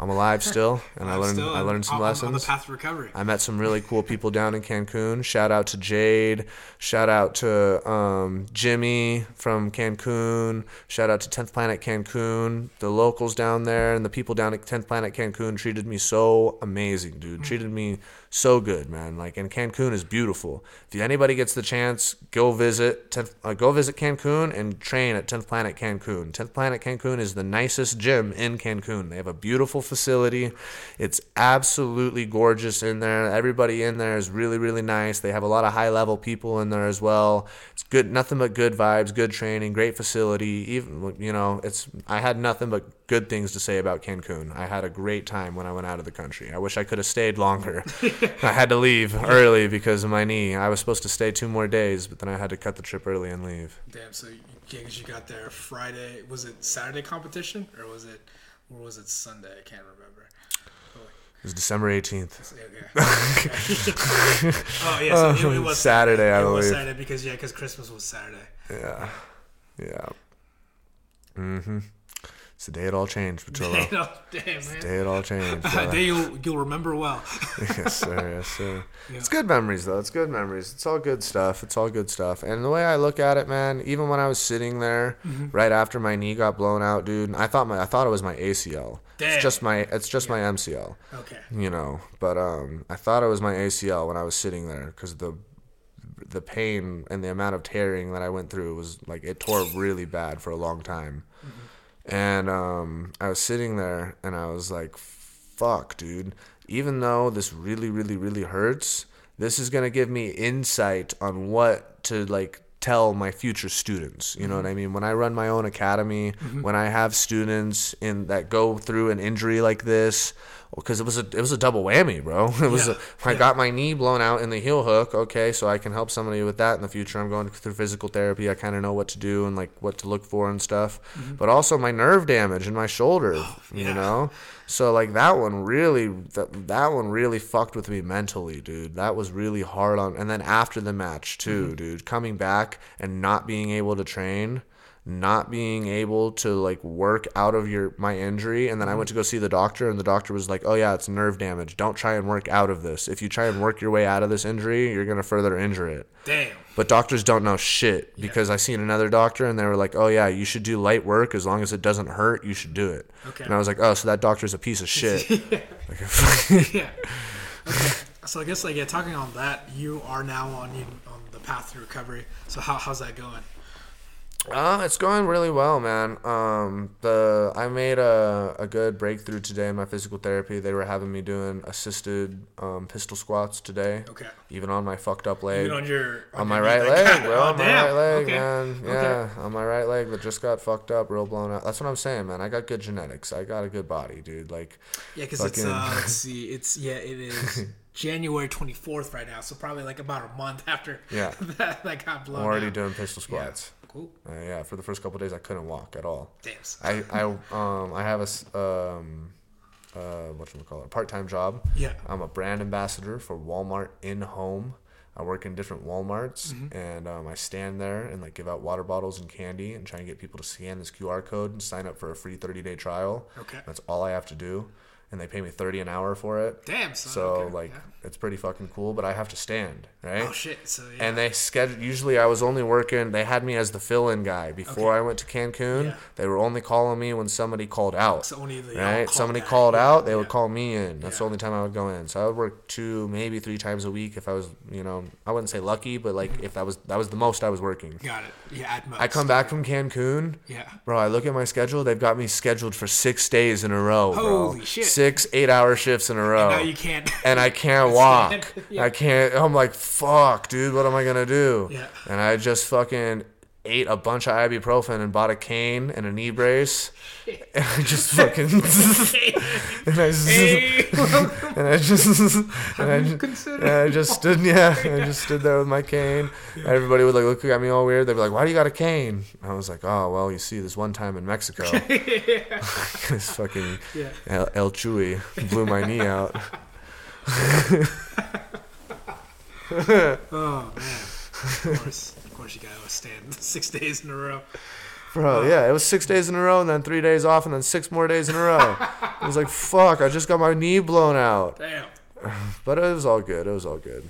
S2: I'm alive still. (laughs) And I learned,
S1: still
S2: I learned some
S1: on-
S2: lessons.
S1: on the path to recovery.
S2: I met some really cool people down in Cancun. Shout out to Jade. Shout out to um, Jimmy from Cancun. Shout out to 10th Planet Cancun. The locals down there and the people down at 10th Planet Cancun treated me so amazing, dude. Treated me so good, man. Like, and Cancun is beautiful. If anybody gets the chance, go visit 10th, uh, go visit Cancun and train at 10th Planet Cancun. 10th Planet Cancun is the nicest gym in Cancun. They have a beautiful facility. It's absolutely gorgeous in there. Everybody in there is really, really nice. They have a lot of high level people in there as well. It's good, nothing but good vibes, good training, great facility. Even you know, it's I had nothing but good things to say about Cancun. I had a great time when I went out of the country. I wish I could have stayed longer. (laughs) I had to leave early because of my knee. I was supposed to stay two more days, but then I had to cut the trip early and leave.
S1: Damn. So, yeah, 'cause you got there Friday. Was it Saturday competition or was it, or was it Sunday? I can't remember.
S2: It was December 18th.
S1: Okay. (laughs) oh yeah, so it, it was
S2: Saturday, I
S1: It was
S2: believe.
S1: Saturday because yeah, because Christmas was Saturday.
S2: Yeah. Yeah. Mm-hmm. It's the day it all changed, (laughs) Patillo.
S1: no, damn man.
S2: day it all changed. (laughs)
S1: A day you'll you'll remember well. (laughs)
S2: yes, sir. Yes, sir. It's good memories, though. It's good memories. It's all good stuff. It's all good stuff. And the way I look at it, man, even when I was sitting there
S1: Mm-hmm.
S2: right after my knee got blown out, dude, I thought my I thought it was my ACL.
S1: Damn.
S2: It's just my it's just my MCL.
S1: Okay.
S2: You know, but um, I thought it was my ACL when I was sitting there because the the pain and the amount of tearing that I went through was like it tore really bad for a long time. And um, I was sitting there and I was like, fuck, dude. Even though this really, really, really hurts, this is going to give me insight on what to like tell my future students. You know what I mean? When I run my own academy, when I have students in that go through an injury like this, because it was a it was a double whammy, bro. (laughs) It was
S1: Yeah.
S2: a, I got my knee blown out in the heel hook. Okay, so I can help somebody with that in the future. I'm going through physical therapy. I kind of know what to do and like what to look for and stuff. But also my nerve damage in my shoulder. You
S1: Mm-hmm. yeah.
S2: know, so like that one really that that one really fucked with me mentally, dude. That was really hard on. And then after the match too,
S1: Mm-hmm.
S2: dude, coming back and not being able to train not being able to like work out of your my injury and then I went to go see the doctor and the doctor was like, "Oh yeah, it's nerve damage. Don't try and work out of this. If you try and work your way out of this injury, you're going to further injure it."
S1: Damn.
S2: But doctors don't know shit because I seen another doctor and they were like, "Oh yeah, you should do light work as long as it doesn't hurt. You should do it."
S1: Okay.
S2: And I was like, "Oh, so that doctor's a piece of (laughs) shit." (laughs)
S1: yeah. Okay. So I guess like yeah, talking on that, you are now on you on the path to recovery. So how, how's that going?
S2: Uh, it's going really well, man. Um, the I made a, a good breakthrough today in my physical therapy. They were having me doing assisted um, pistol squats today,
S1: Okay.
S2: even on my fucked up leg.
S1: Even on your
S2: on my right leg,
S1: like-
S2: bro. (laughs)
S1: Oh,
S2: on my right leg,
S1: okay.
S2: man.
S1: Okay.
S2: Yeah, on my right leg that just got fucked up, real blown out. That's what I'm saying, man. I got good genetics. I got a good body, dude. Like,
S1: Yeah, because it's uh, (laughs) let's see, it's yeah, it is (laughs) January twenty fourth right now, so probably like about a month after
S2: Yeah.
S1: that, that got blown.
S2: I'm already
S1: out.
S2: doing pistol squats.
S1: Cool.
S2: Uh, yeah, for the first couple days, I couldn't walk at all.
S1: Damn.
S2: I I um I have a um uh what we call it part time job.
S1: Yeah.
S2: I'm a brand ambassador for Walmart in home. I work in different WalMarts
S1: Mm-hmm.
S2: and um, I stand there and like give out water bottles and candy and try and get people to scan this QR code and sign up for a free 30 day trial.
S1: Okay.
S2: That's all I have to do, and they pay me 30 an hour for it.
S1: Damn. Son,
S2: So
S1: okay,
S2: like
S1: yeah.
S2: it's pretty fucking cool, but I have to stand right.
S1: Oh shit. So yeah.
S2: And they scheduled. Usually, I was only working. They had me as the fill-in guy before I went to Cancun.
S1: Yeah.
S2: They were only calling me when somebody called out.
S1: So only the
S2: right?
S1: call
S2: Somebody
S1: guy.
S2: called out. They would call me in. That's the only time I would go in. So I would work two, maybe three times a week if I was, you know, I wouldn't say lucky, but like mm-hmm. if that was that was the most I was working.
S1: Got it. Yeah. At most.
S2: I come back from Cancun.
S1: Yeah.
S2: Bro, I look at my schedule. They've got me scheduled for six days in a row, bro.
S1: Holy shit.
S2: Six eight-hour shifts in a row
S1: Now you can't. (laughs)
S2: and I (laughs) can't walk. (laughs)
S1: Yeah.
S2: I can't. I'm like, fuck, dude. What am I gonna do?
S1: Yeah.
S2: And I just fucking ate a bunch of ibuprofen and bought a cane and a knee brace. (laughs) And I just fucking (laughs) and I just and I just (laughs) and I just, and I just stood yeah, I just stood there with my cane. Everybody would like look at me all weird. They'd be like, "Why do you got a cane?" And I was like, "Oh well, you see, this one time in Mexico, this fucking
S1: Yeah.
S2: El, El Chuy blew my knee out."
S1: Oh man. Of course. Of course you gotta stand (laughs) six days in a row.
S2: Bro, yeah, it was six days in a row, and then three days off, and then six more days in a row. I was like, "Fuck!" I just got my knee blown out.
S1: Damn. (sighs)
S2: But it was all good. It was all good.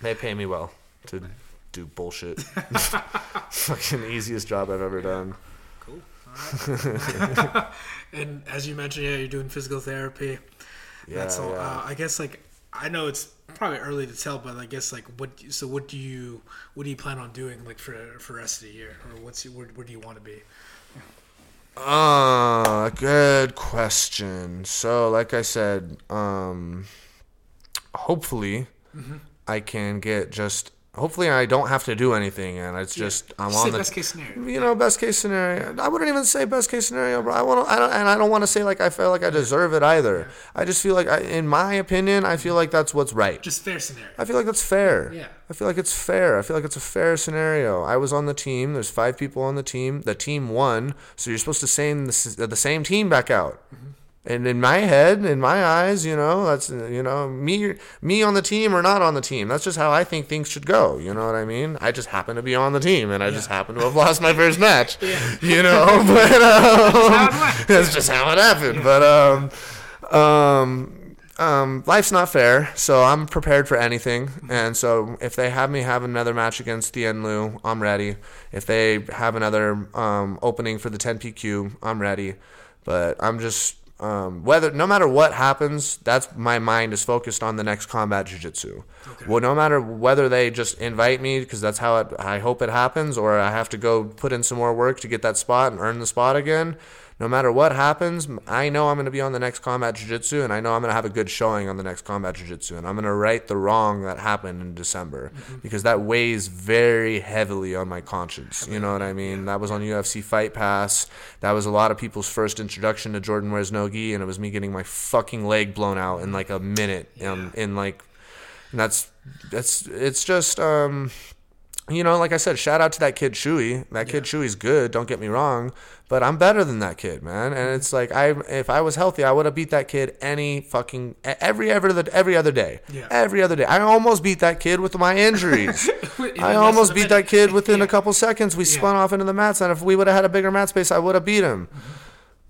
S2: They pay me well to do bullshit. (laughs) Fucking easiest job I've ever done.
S1: Cool. (laughs) And as you mentioned, yeah, you're doing physical therapy.
S2: Yeah,
S1: That's all.
S2: yeah.
S1: Uh, I guess like I know it's probably early to tell, but I guess like what? So what do you what do you plan on doing like for for the rest of the year, or what's your, where, where do you want to be?
S2: Uh, good question. So, like I said, um, hopefully
S1: Mm-hmm.
S2: I can get just. Hopefully, I don't have to do anything, and it's just I'm
S1: Just
S2: on the
S1: best case scenario.
S2: you know, best case scenario. I wouldn't even say best case scenario, bro. I want I don't, and I don't want to say like I feel like I deserve it either. I just feel like, I, in my opinion, I feel like that's what's right.
S1: Just fair scenario.
S2: I feel like that's fair.
S1: Yeah.
S2: I feel like it's fair. I feel like it's a fair scenario. I was on the team. There's five people on the team. The team won, so you're supposed to send the, the same team back out. Mm-hmm. And in my head, in my eyes, you know, that's you know me, me on the team or not on the team. That's just how I think things should go. You know what I mean? I just happen to be on the team, and I just happen to have lost my first match. (laughs) You know, (laughs) but um, (laughs) that's just how it happened. But um, um, um, life's not fair, so I'm prepared for anything. And so if they have me have another match against Lu, I'm ready. If they have another um, opening for the 10PQ, I'm ready. But I'm just um, whether no matter what happens, that's my mind is focused on the next combat jiu-jitsu. Well, no matter whether they just invite me because that's how it, I hope it happens, or I have to go put in some more work to get that spot and earn the spot again. No matter what happens, I know I'm going to be on the next combat jiu-jitsu, and I know I'm going to have a good showing on the next combat jiu-jitsu, and I'm going to right the wrong that happened in December because that weighs very heavily on my conscience. You know what I mean? That was on UFC Fight Pass. That was a lot of people's first introduction to Jordan wears no gi, and it was me getting my fucking leg blown out in like a minute, um, in like and that's that's it's just um you know, like I said, shout out to that kid Chuy. That kid Chuy's good. Don't get me wrong, but I'm better than that kid, man. And it's like I, if I was healthy, I would have beat that kid any fucking every every every other day.
S1: Yeah.
S2: Every other day. I almost beat that kid with my injuries. (laughs) I almost beat that kid within a couple seconds. We spun off into the mats, and if we would have had a bigger mat space, I would have beat him.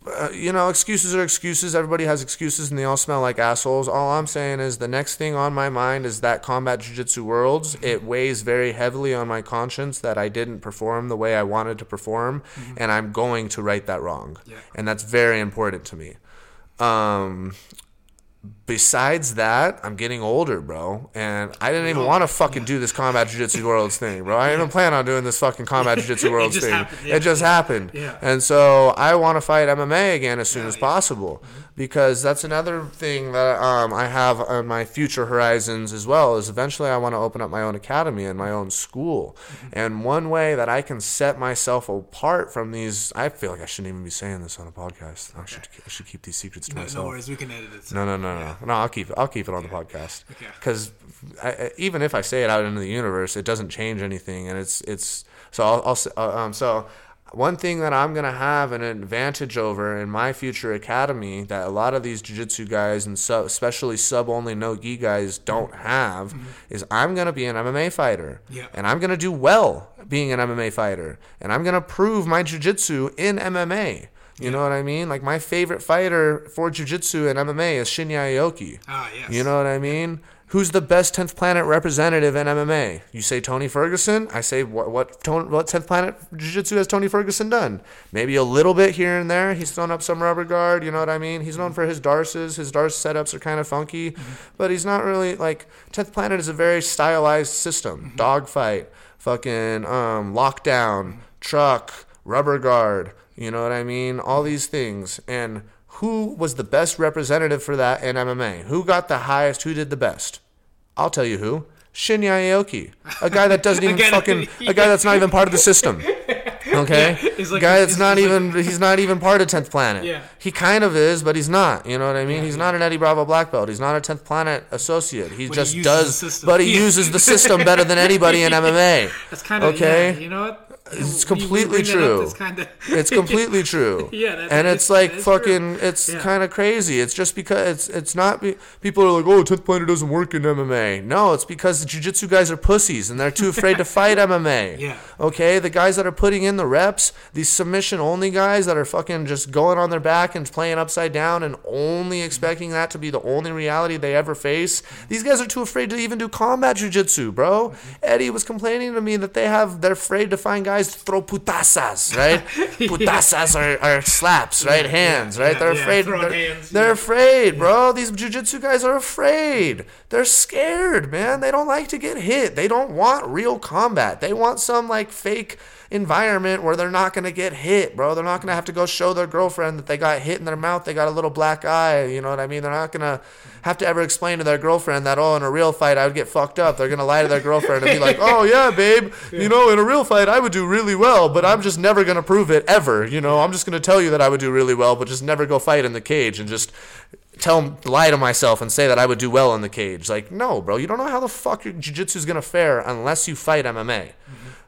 S2: Uh, you know, excuses are excuses. Everybody has excuses, and they all smell like assholes. All I'm saying is the next thing on my mind is that combat jiu-jitsu worlds. It weighs very heavily on my conscience that I didn't perform the way I wanted to perform, and I'm going to right that wrong.
S1: Yeah.
S2: And that's very important to me. Um, besides that, I'm getting older, bro, and I didn't even want to fucking do this combat jiu-jitsu worlds thing, bro. I didn't even plan on doing this fucking combat (laughs) jiu-jitsu worlds
S1: just
S2: thing.
S1: happened, yeah.
S2: It just happened.
S1: Yeah.
S2: And so I want to fight MMA again as soon
S1: Yeah,
S2: as
S1: yeah.
S2: Mm-hmm. Because that's another thing that um, I have on my future horizons as well. Is eventually I want to open up my own academy and my own school.
S1: Mm-hmm.
S2: And one way that I can set myself apart from these, I feel like I shouldn't even be saying this on a podcast. I should I should keep these secrets to
S1: No,
S2: myself.
S1: no worries, we can edit it.
S2: No, no, no, no, no. I'll keep it. I'll keep it on the podcast.
S1: Okay.
S2: Because even if I say it out into the universe, it doesn't change anything, and it's it's. So I'll, I'll uh, um so one thing that I'm gonna have an advantage over in my future academy that a lot of these jiu-jitsu guys and sub, especially sub only no gi guys don't have is I'm gonna be an MMA fighter,
S1: Yeah.
S2: and I'm gonna do well being an MMA fighter, and I'm gonna prove my jiu-jitsu in MMA. You know what I mean? Like my favorite fighter for jiu-jitsu and MMA is Shinya Aoki.
S1: Ah, yes.
S2: You know what I mean? Who's the best 10th planet representative in MMA? You say Tony Ferguson? I say what what what 10th planet jiu-jitsu has Tony Ferguson done? Maybe a little bit here and there. He's thrown up some rubber guard, you know what I mean? He's known for his darces. His darce setups are kind of funky, mm-hmm. but he's not really like 10th planet is a very stylized system. Mm-hmm. Dogfight, fucking um lockdown, mm-hmm. truck, rubber guard, you know what I mean? All these things. And who was the best representative for that in MMA? Who got the highest? Who did the best? I'll tell you who. Shinya Aoki, a guy that doesn't (laughs) even
S1: Again,
S2: fucking, (laughs) a guy that's not even part of the system. Okay, (laughs)
S1: Yeah, like-
S2: guy that's not
S1: it's like-
S2: even he's not even part of tenth planet.
S1: Yeah.
S2: he kind of is, but he's not. You know what I mean?
S1: Yeah,
S2: he's not an Eddie Bravo black belt. He's not a tenth planet associate. He
S1: But
S2: just
S1: uses
S2: does, but he uses the system better than anybody in MMA.
S1: That's kind of
S2: Okay.
S1: You know what?
S2: It's completely
S1: bring that up,
S2: true.
S1: It's kind of.
S2: It's (laughs) completely true. (laughs)
S1: Yeah,
S2: and it's like
S1: is true.
S2: fucking. It's
S1: Yeah.
S2: kind of crazy. It's just because it's it's not. Be, people are like, oh, tenth planet doesn't work in MMA. No, it's because the jujitsu guys are pussies and they're too afraid to fight (laughs) MMA.
S1: Yeah.
S2: Okay, the guys that are putting in the reps, these submission only guys that are fucking just going on their back and playing upside down and only expecting that to be the only reality they ever face. These guys are too afraid to even do combat jujitsu, bro. Mm-hmm. Eddie was complaining to me that they have they're afraid to find guys to throw putasas, (laughs) right? Putasas are, are slaps, right? Hands, right? they're afraid. They're,
S1: hands,
S2: they're afraid, bro. These jujitsu guys are afraid. They're scared, man. They don't like to get hit. They don't want real combat. They want some like fake environment where they're not gonna get hit, bro. They're not gonna have to go show their girlfriend that they got hit in their mouth. They got a little black eye. You know what I mean? They're not gonna have to ever explain to their girlfriend that oh, in a real fight I would get fucked up. They're gonna lie to their girlfriend and be like, oh yeah, babe, you know, in a real fight I would do really well, but I'm just never gonna prove it ever. You know, I'm just gonna tell you that I would do really well, but just never go fight in the cage and just tell lie to myself and say that I would do well in the cage. Like, no, bro, you don't know how the fuck your jiu-jitsu is gonna fare unless you fight MMA.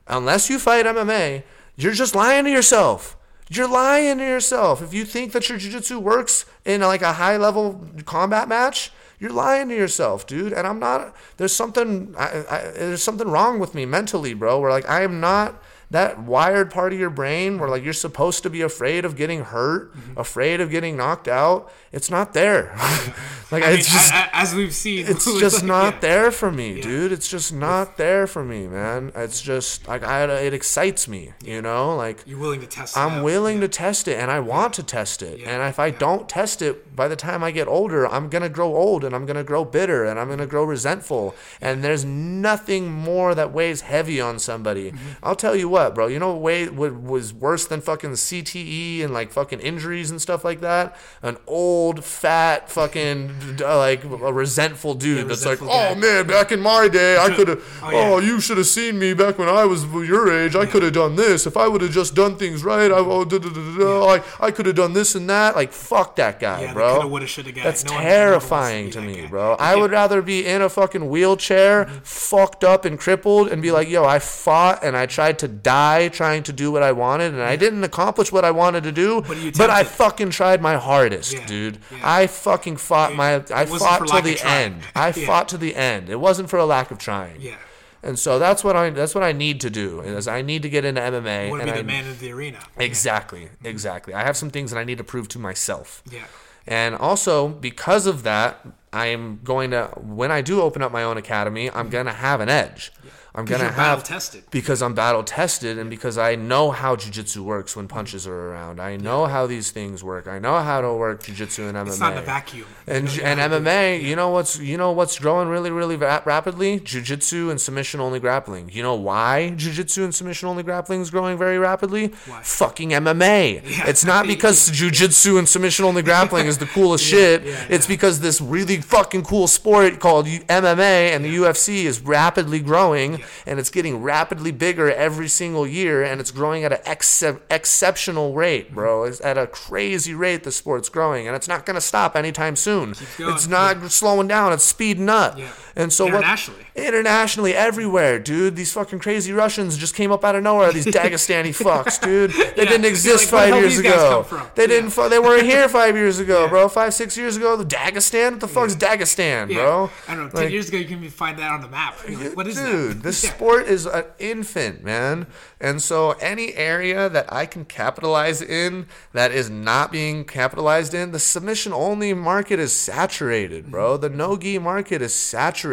S2: Unless you fight MMA, you're just lying to yourself. You're lying to yourself. If you think that your jiu-jitsu works in like a high level combat match, you're lying to yourself, dude. And I'm not. There's something. I, I, there's something wrong with me mentally, bro. Where like I am not that wired part of your brain where like you're supposed to be afraid of getting hurt, afraid of getting knocked out. It's not there. (laughs) (laughs) like
S1: I mean,
S2: it's just.
S1: a- a- as we've seen,
S2: it's (laughs) just
S1: like,
S2: not
S1: yeah.
S2: there for me, dude. It's just not there for me, man. It's just like I, it excites me, you know. Like
S1: You're willing to test. it
S2: I'm
S1: out.
S2: willing to test it, and I want to test it.
S1: Yeah.
S2: And if I don't test it, by the time I get older, I'm gonna grow old, and I'm gonna grow bitter, and I'm gonna grow resentful. And there's nothing more that weighs heavy on somebody.
S1: Mm-hmm.
S2: I'll tell you what, bro. You know what way what was worse than fucking CTE and like fucking injuries and stuff like that? An old, fat, fucking uh, like a resentful dude that's like,
S1: resentful
S2: oh man, back in my day, I could have.
S1: Oh,
S2: oh, you should have seen me back when I was your age. I could have done this. If I would have just done things right, I, oh, da, da, da, da, da, I, I could have done this and that. Like, fuck that guy,
S1: Yeah,
S2: bro.
S1: coulda, woulda, shoulda guy.
S2: That's
S1: No one- no one wants
S2: terrifying to me,
S1: guy.
S2: bro. I would rather be in a fucking wheelchair, fucked up and crippled, and be like, yo, I fought and I tried to die trying to do what I wanted, and I didn't accomplish what I wanted to do,
S1: But
S2: but I fucking tried my hardest,
S1: Yeah,
S2: dude.
S1: yeah.
S2: I fucking fought my. I fought till the end. (laughs) I
S1: Yeah.
S2: fought to the end. It wasn't for a lack of trying.
S1: Yeah.
S2: And so that's what I that's what I need to do is I need to get into MMA.
S1: You want to
S2: and
S1: be
S2: I,
S1: the man of the arena.
S2: Exactly, mm-hmm. exactly. I have some things that I need to prove to myself.
S1: Yeah.
S2: And also because of that, I am going to when I do open up my own academy, I'm mm-hmm. gonna have an edge. I'm gonna have
S1: tested.
S2: because I'm battle tested and because I know how jujitsu works when punches are around. I know how these things work. I know how to work jujitsu and MMA.
S1: It's not in a vacuum.
S2: And
S1: You know,
S2: and MMA, you know what's you know what's growing really really ra- rapidly? Jiu-jitsu and submission only grappling. You know why jiu-jitsu and submission only grappling is growing very rapidly?
S1: Why?
S2: Fucking MMA.
S1: Yeah.
S2: It's not because (laughs) jiu-jitsu and submission only grappling is the coolest (laughs) shit.
S1: yeah,
S2: it's because this really fucking cool sport called MMA and the UFC is rapidly growing and it's getting rapidly bigger every single year and it's growing at an excep- exceptional rate, bro. Mm-hmm. It's at a crazy rate the sport's growing and it's not going to stop anytime soon. It's not slowing down, it's speeding up.
S1: Yeah.
S2: And so
S1: Internationally.
S2: what internationally everywhere, dude. These fucking crazy Russians just came up out of nowhere, these (laughs) Dagestani fucks, dude. They
S1: Yeah.
S2: didn't exist
S1: like,
S2: 5 years ago. They didn't fu- they weren't here (laughs) 5 years ago, bro. 5 6 years ago, the Dagestan? What the fuck's Dagestan,
S1: Yeah.
S2: bro?
S1: I don't know. Ten
S2: Like,
S1: years ago, you can find that on the map. Like, what is
S2: Dude,
S1: that?
S2: this (laughs)
S1: Yeah.
S2: sport is an infant, man. And so any area that I can capitalize in that is not being capitalized in, the submission only market is saturated, bro. Mm-hmm. The no-gi market is saturated.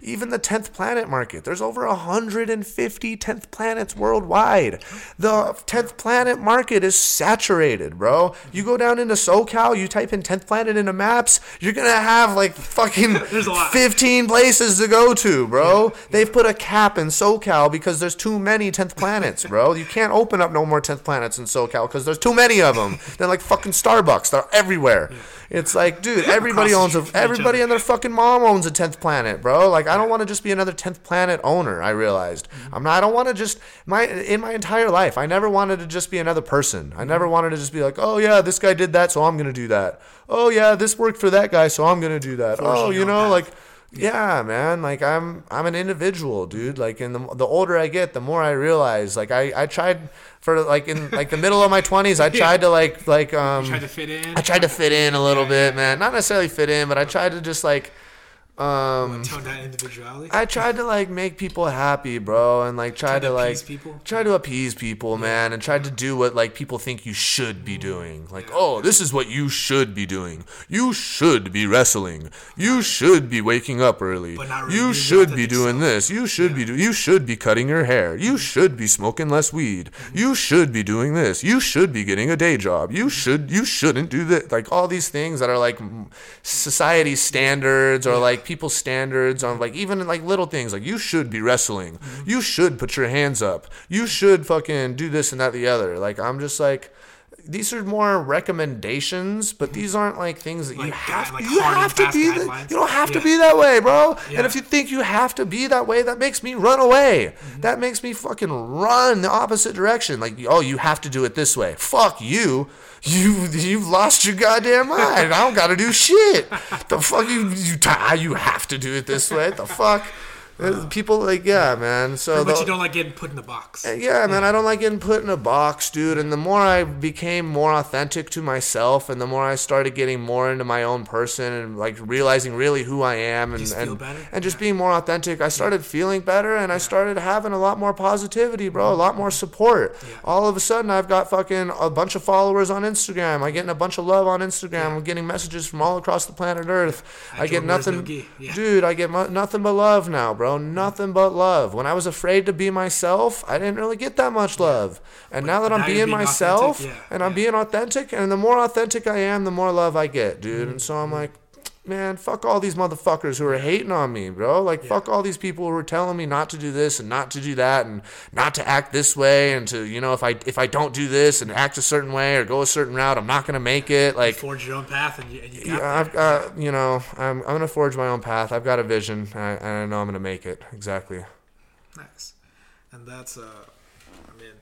S2: Even the 10th planet market. There's over 150 10th planets worldwide. The 10th planet market is saturated, bro. You go down into SoCal, you type in 10th planet into maps, you're going to have like fucking (laughs)
S1: There's a lot.
S2: 15 places to go to, bro. They've put a cap in SoCal because there's too many 10th planets, bro. You can't open up no more 10th planets in SoCal because there's too many of them. They're like fucking Starbucks. They're everywhere. It's like, dude, (laughs) everybody owns a everybody and their fucking mom owns a 10th planet. bro. Like I don't want to just be another 10th planet owner, I realized. I'm not I don't want to just my in my entire life, I never wanted to just be another person. I never wanted to just be like, "Oh yeah, this guy did that, so I'm going to do that." "Oh yeah, this worked for that guy, so I'm going to do that." Oh, you know,
S1: path.
S2: like yeah, man. Like I'm, I'm an individual, dude. Like, and the the older I get, the more I realize. Like, I, I tried for like in like the middle of my twenties, I (laughs) tried to like like um,
S1: Try to fit in.
S2: I tried to fit in a little bit, man. Not necessarily fit in, but I tried to just like um,
S1: tone down individuality.
S2: I tried to like make people happy, bro, and like try
S1: Tried
S2: to
S1: to
S2: like
S1: people?
S2: try to appease people, man, and tried to do what like people think you should be doing. Like, oh, this is what you should be doing. You should be wrestling. You should be waking up early.
S1: But not really
S2: you should be doing this. You should be do- you should be cutting your hair. You mm-hmm. should be smoking less weed. Mm-hmm. You should be doing this. You should be getting a day job. You mm-hmm. should you shouldn't do that. Like all these things that are like society standards or like people's standards on like even like little things like you should be wrestling.
S1: Mm-hmm.
S2: You should put your hands up. You should fucking do this and that the other. Like I'm just like these are more recommendations, but these aren't like things that you have.
S1: like
S2: you have to be. The, you don't have to be that way, bro.
S1: Yeah.
S2: And if you think you have to be that way, that makes me run away.
S1: Mm-hmm.
S2: That makes me fucking run the opposite direction. Like, oh, you have to do it this way. Fuck you. You you've lost your goddamn mind. I don't gotta do shit. (laughs) The fuck you you t- you have to do it this way. The fuck. Uh, People like yeah, man. So
S1: but you don't like getting put in the box.
S2: yeah, man, I don't like getting put in a box, dude. And the more I became more authentic to myself, and the more I started getting more into my own person, and like realizing really who I am, and
S1: Just
S2: and, and just being more authentic, I started feeling better, and I started having a lot more positivity, bro, a lot more support.
S1: Yeah.
S2: All of a sudden, I've got fucking a bunch of followers on Instagram. I'm getting a bunch of love on Instagram. I'm getting messages from all across the planet Earth.
S1: At
S2: I get
S1: No
S2: nothing,
S1: Yeah.
S2: dude. I get mo- nothing but love now, bro. Nothing but love. When I was afraid to be myself, I didn't really get that much love. And now that
S1: now
S2: I'm being,
S1: being
S2: myself
S1: yeah,
S2: and I'm being authentic, and the more authentic I am, the more love I get, dude.
S1: Mm-hmm.
S2: And so I'm like, man, fuck all these motherfuckers who are hating on me, bro. Like, fuck all these people who are telling me not to do this and not to do that and not to act this way and to, you know, if I if I don't do this and act a certain way or go a certain route, I'm not gonna make it. Like,
S1: Forge your own path, and you, and you
S2: yeah. I've got, you know, I'm, I'm gonna forge my own path. I've got a vision, and I, and I know I'm gonna make it. Exactly.
S1: Nice, and that's uh, I mean,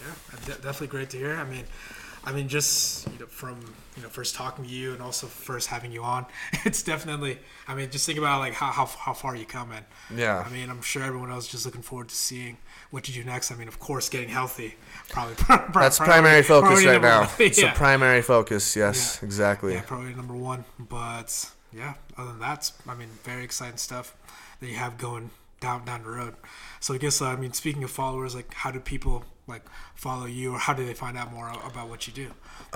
S1: yeah, definitely great to hear. I mean, I mean, just you know, from you know, first talking to you and also first having you on, (laughs) it's definitely. I mean, just think about like how how, how far you come in.
S2: Yeah.
S1: I mean, I'm sure everyone else is just looking forward to seeing what you do next. I mean, of course, getting healthy, probably. (laughs)
S2: That's primary focus right now.
S1: one. (laughs)
S2: It's
S1: yeah.
S2: a primary focus. Yes,
S1: Yeah.
S2: exactly.
S1: Yeah, probably number one. But yeah, other than that, I mean, very exciting stuff that you have going down down the road. So I guess uh, I mean, speaking of followers, like how do people like follow you, or how do they find out more about what you do?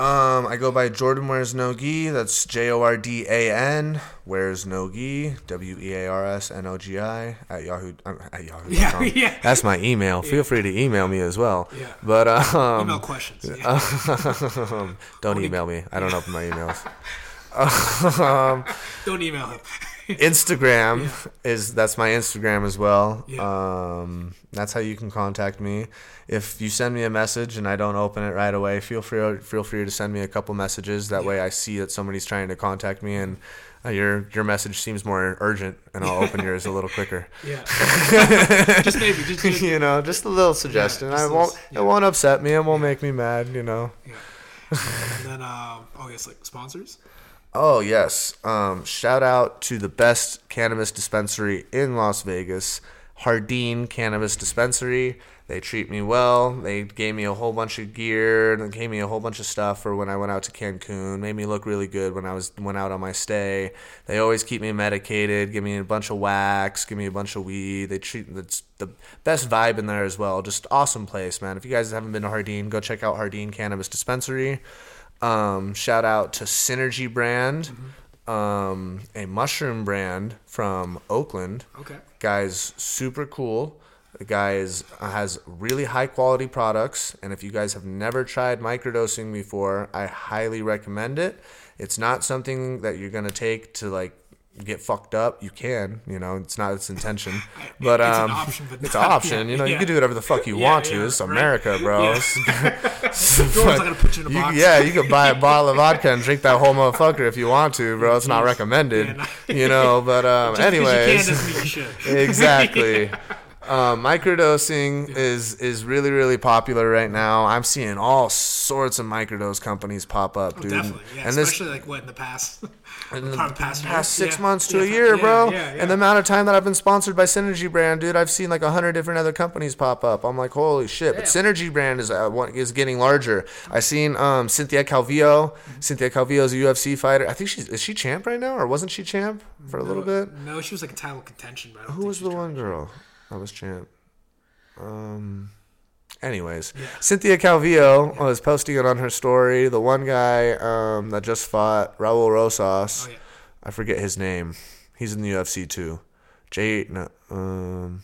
S2: Um, I go by Jordan Wears No Gi. That's J O R D A N. Wears No Gi. W E A R S N O G I at Yahoo. um, At Yahoo.
S1: Yeah, (laughs) yeah.
S2: That's my email. Feel free to email me as well.
S1: Yeah.
S2: But um,
S1: Email questions. (laughs) Yeah.
S2: don't email me. I don't open my emails. (laughs) um,
S1: Don't email him.
S2: Instagram is that's my Instagram as well.
S1: Yeah.
S2: Um, that's how you can contact me. If you send me a message and I don't open it right away, feel free feel free to send me a couple messages. That way, I see that somebody's trying to contact me and. Uh, your your message seems more urgent, and I'll open yours a little quicker.
S1: Yeah. (laughs) just maybe. Just, (laughs) just
S2: you know, just a little suggestion. I won't.
S1: little- yeah.
S2: It won't upset me. It won't make me mad. You know.
S1: yeah. And then, um, oh yes, like sponsors.
S2: Oh yes. Um, shout out to the best cannabis dispensary in Las Vegas, Jardin Cannabis Dispensary. They treat me well. They gave me a whole bunch of gear and gave me a whole bunch of stuff for when I went out to Cancun. Made me look really good when I was went out on my stay. They always keep me medicated, give me a bunch of wax, give me a bunch of weed. They treat it's the best vibe in there as well. Just awesome place, man. If you guys haven't been to Jardin, go check out Jardin Cannabis Dispensary. Um, shout out to Synergy Brand, um, a mushroom brand from Oakland.
S1: Okay.
S2: Guy's super cool. The guy is, has really high quality products, and if you guys have never tried microdosing before, I highly recommend it. It's not something that you're gonna take to like get fucked up, you can. You know, it's not its intention, (laughs) but
S1: It's an
S2: um,
S1: option, but
S2: it's an (laughs) option.
S1: yeah,
S2: you know, you can do whatever the fuck you
S1: Yeah,
S2: want to.
S1: yeah,
S2: It's
S1: right.
S2: America, bro.
S1: Jordan's (laughs) not put you
S2: You- yeah, you can buy a bottle of vodka and drink that whole motherfucker if you want to, bro. It's not recommended,
S1: Yeah, no.
S2: you know. But um,
S1: Just because you can
S2: anyways, exactly. Um, microdosing is is really really popular right now. I'm seeing all sorts of microdose companies pop up, dude.
S1: Oh, Definitely, yeah.
S2: and this
S1: like what in the past,
S2: in the
S1: past,
S2: past six
S1: Yeah.
S2: months to
S1: Yeah,
S2: a year,
S1: yeah,
S2: bro.
S1: Yeah, yeah.
S2: And the amount of time that I've been sponsored by Synergy Brand, dude, I've seen like a hundred different other companies pop up. I'm like, holy shit! But Synergy Brand is uh, one- is getting larger. I seen um, Cynthia Calvillo.
S1: Mm-hmm.
S2: Cynthia Calvillo is a UFC fighter. I think she's is she champ right now, or wasn't she champ for a little bit?
S1: No, she was like a title contention, but I don't
S2: Who
S1: think
S2: was the one girl that was champ? Um. Anyways,
S1: Yeah.
S2: Cynthia Calvillo was posting it on her story. The one guy um, that just fought Raul Rosas.
S1: Oh yeah.
S2: I forget his name. He's in the UFC too. Jay no, um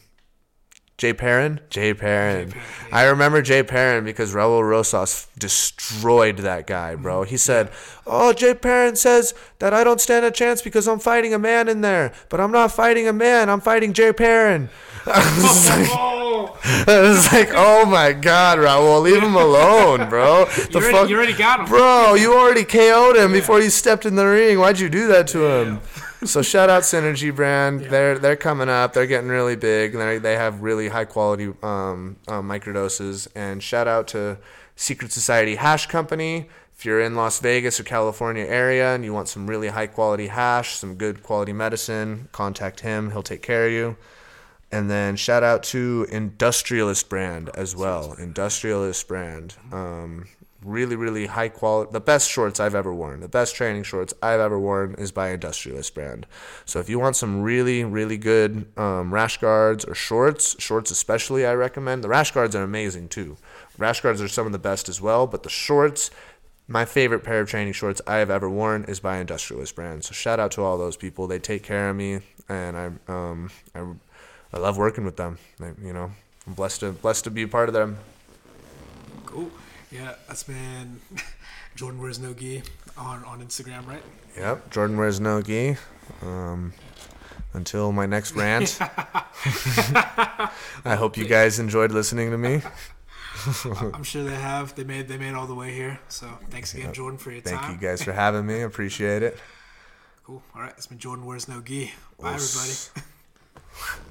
S2: Jay Perrin? Jay Perrin.
S1: Perrin,
S2: I remember Jay Perrin because Raul Rosas destroyed that guy, bro. He said, "Oh, Jay Perrin says that I don't stand a chance because I'm fighting a man in there, but I'm not fighting a man. I'm fighting Jay Perrin." (laughs) I was (laughs) like,
S1: Oh,
S2: I was like, "Oh my God, Raul, leave him alone, bro." (laughs) The
S1: you already, you already got him.
S2: Bro, you already KO'd him before you stepped in the ring. Why'd you do that to him? So shout out Synergy Brand. They're they're coming up. They're getting really big. They they have really high quality um, um, microdoses. And shout out to Secret Society Hash Company. If you're in Las Vegas or California area and you want some really high quality hash, some good quality medicine, contact him. He'll take care of you. And then shout out to Industrialist brand as well. Industrialist brand. Um, really, really high quality. The best shorts I've ever worn. The best training shorts I've ever worn is by Industrialist brand. So if you want some really, really good um, rash guards or shorts, shorts especially, I recommend. The rash guards are amazing too. Rash guards are some of the best as well, but the shorts. My favorite pair of training shorts I have ever worn is by Industrialist brand. So shout out to all those people. They take care of me, and I um I, I love working with them. You know, I'm blessed to blessed to be a part of them.
S1: Yeah, that's been (laughs) Jordan wears no gi on on Instagram, right?
S2: Yep, Jordan wears no gi. Um, until my next rant. (laughs) I hope you guys enjoyed listening to me. (laughs)
S1: I'm sure they have. They made they made all the way here. So thanks again, Jordan, for your
S2: Thank
S1: time.
S2: Thank you guys for having me. Appreciate it.
S1: Cool. All right, it's been Jordan wears no gi. Bye,
S2: Os.
S1: everybody.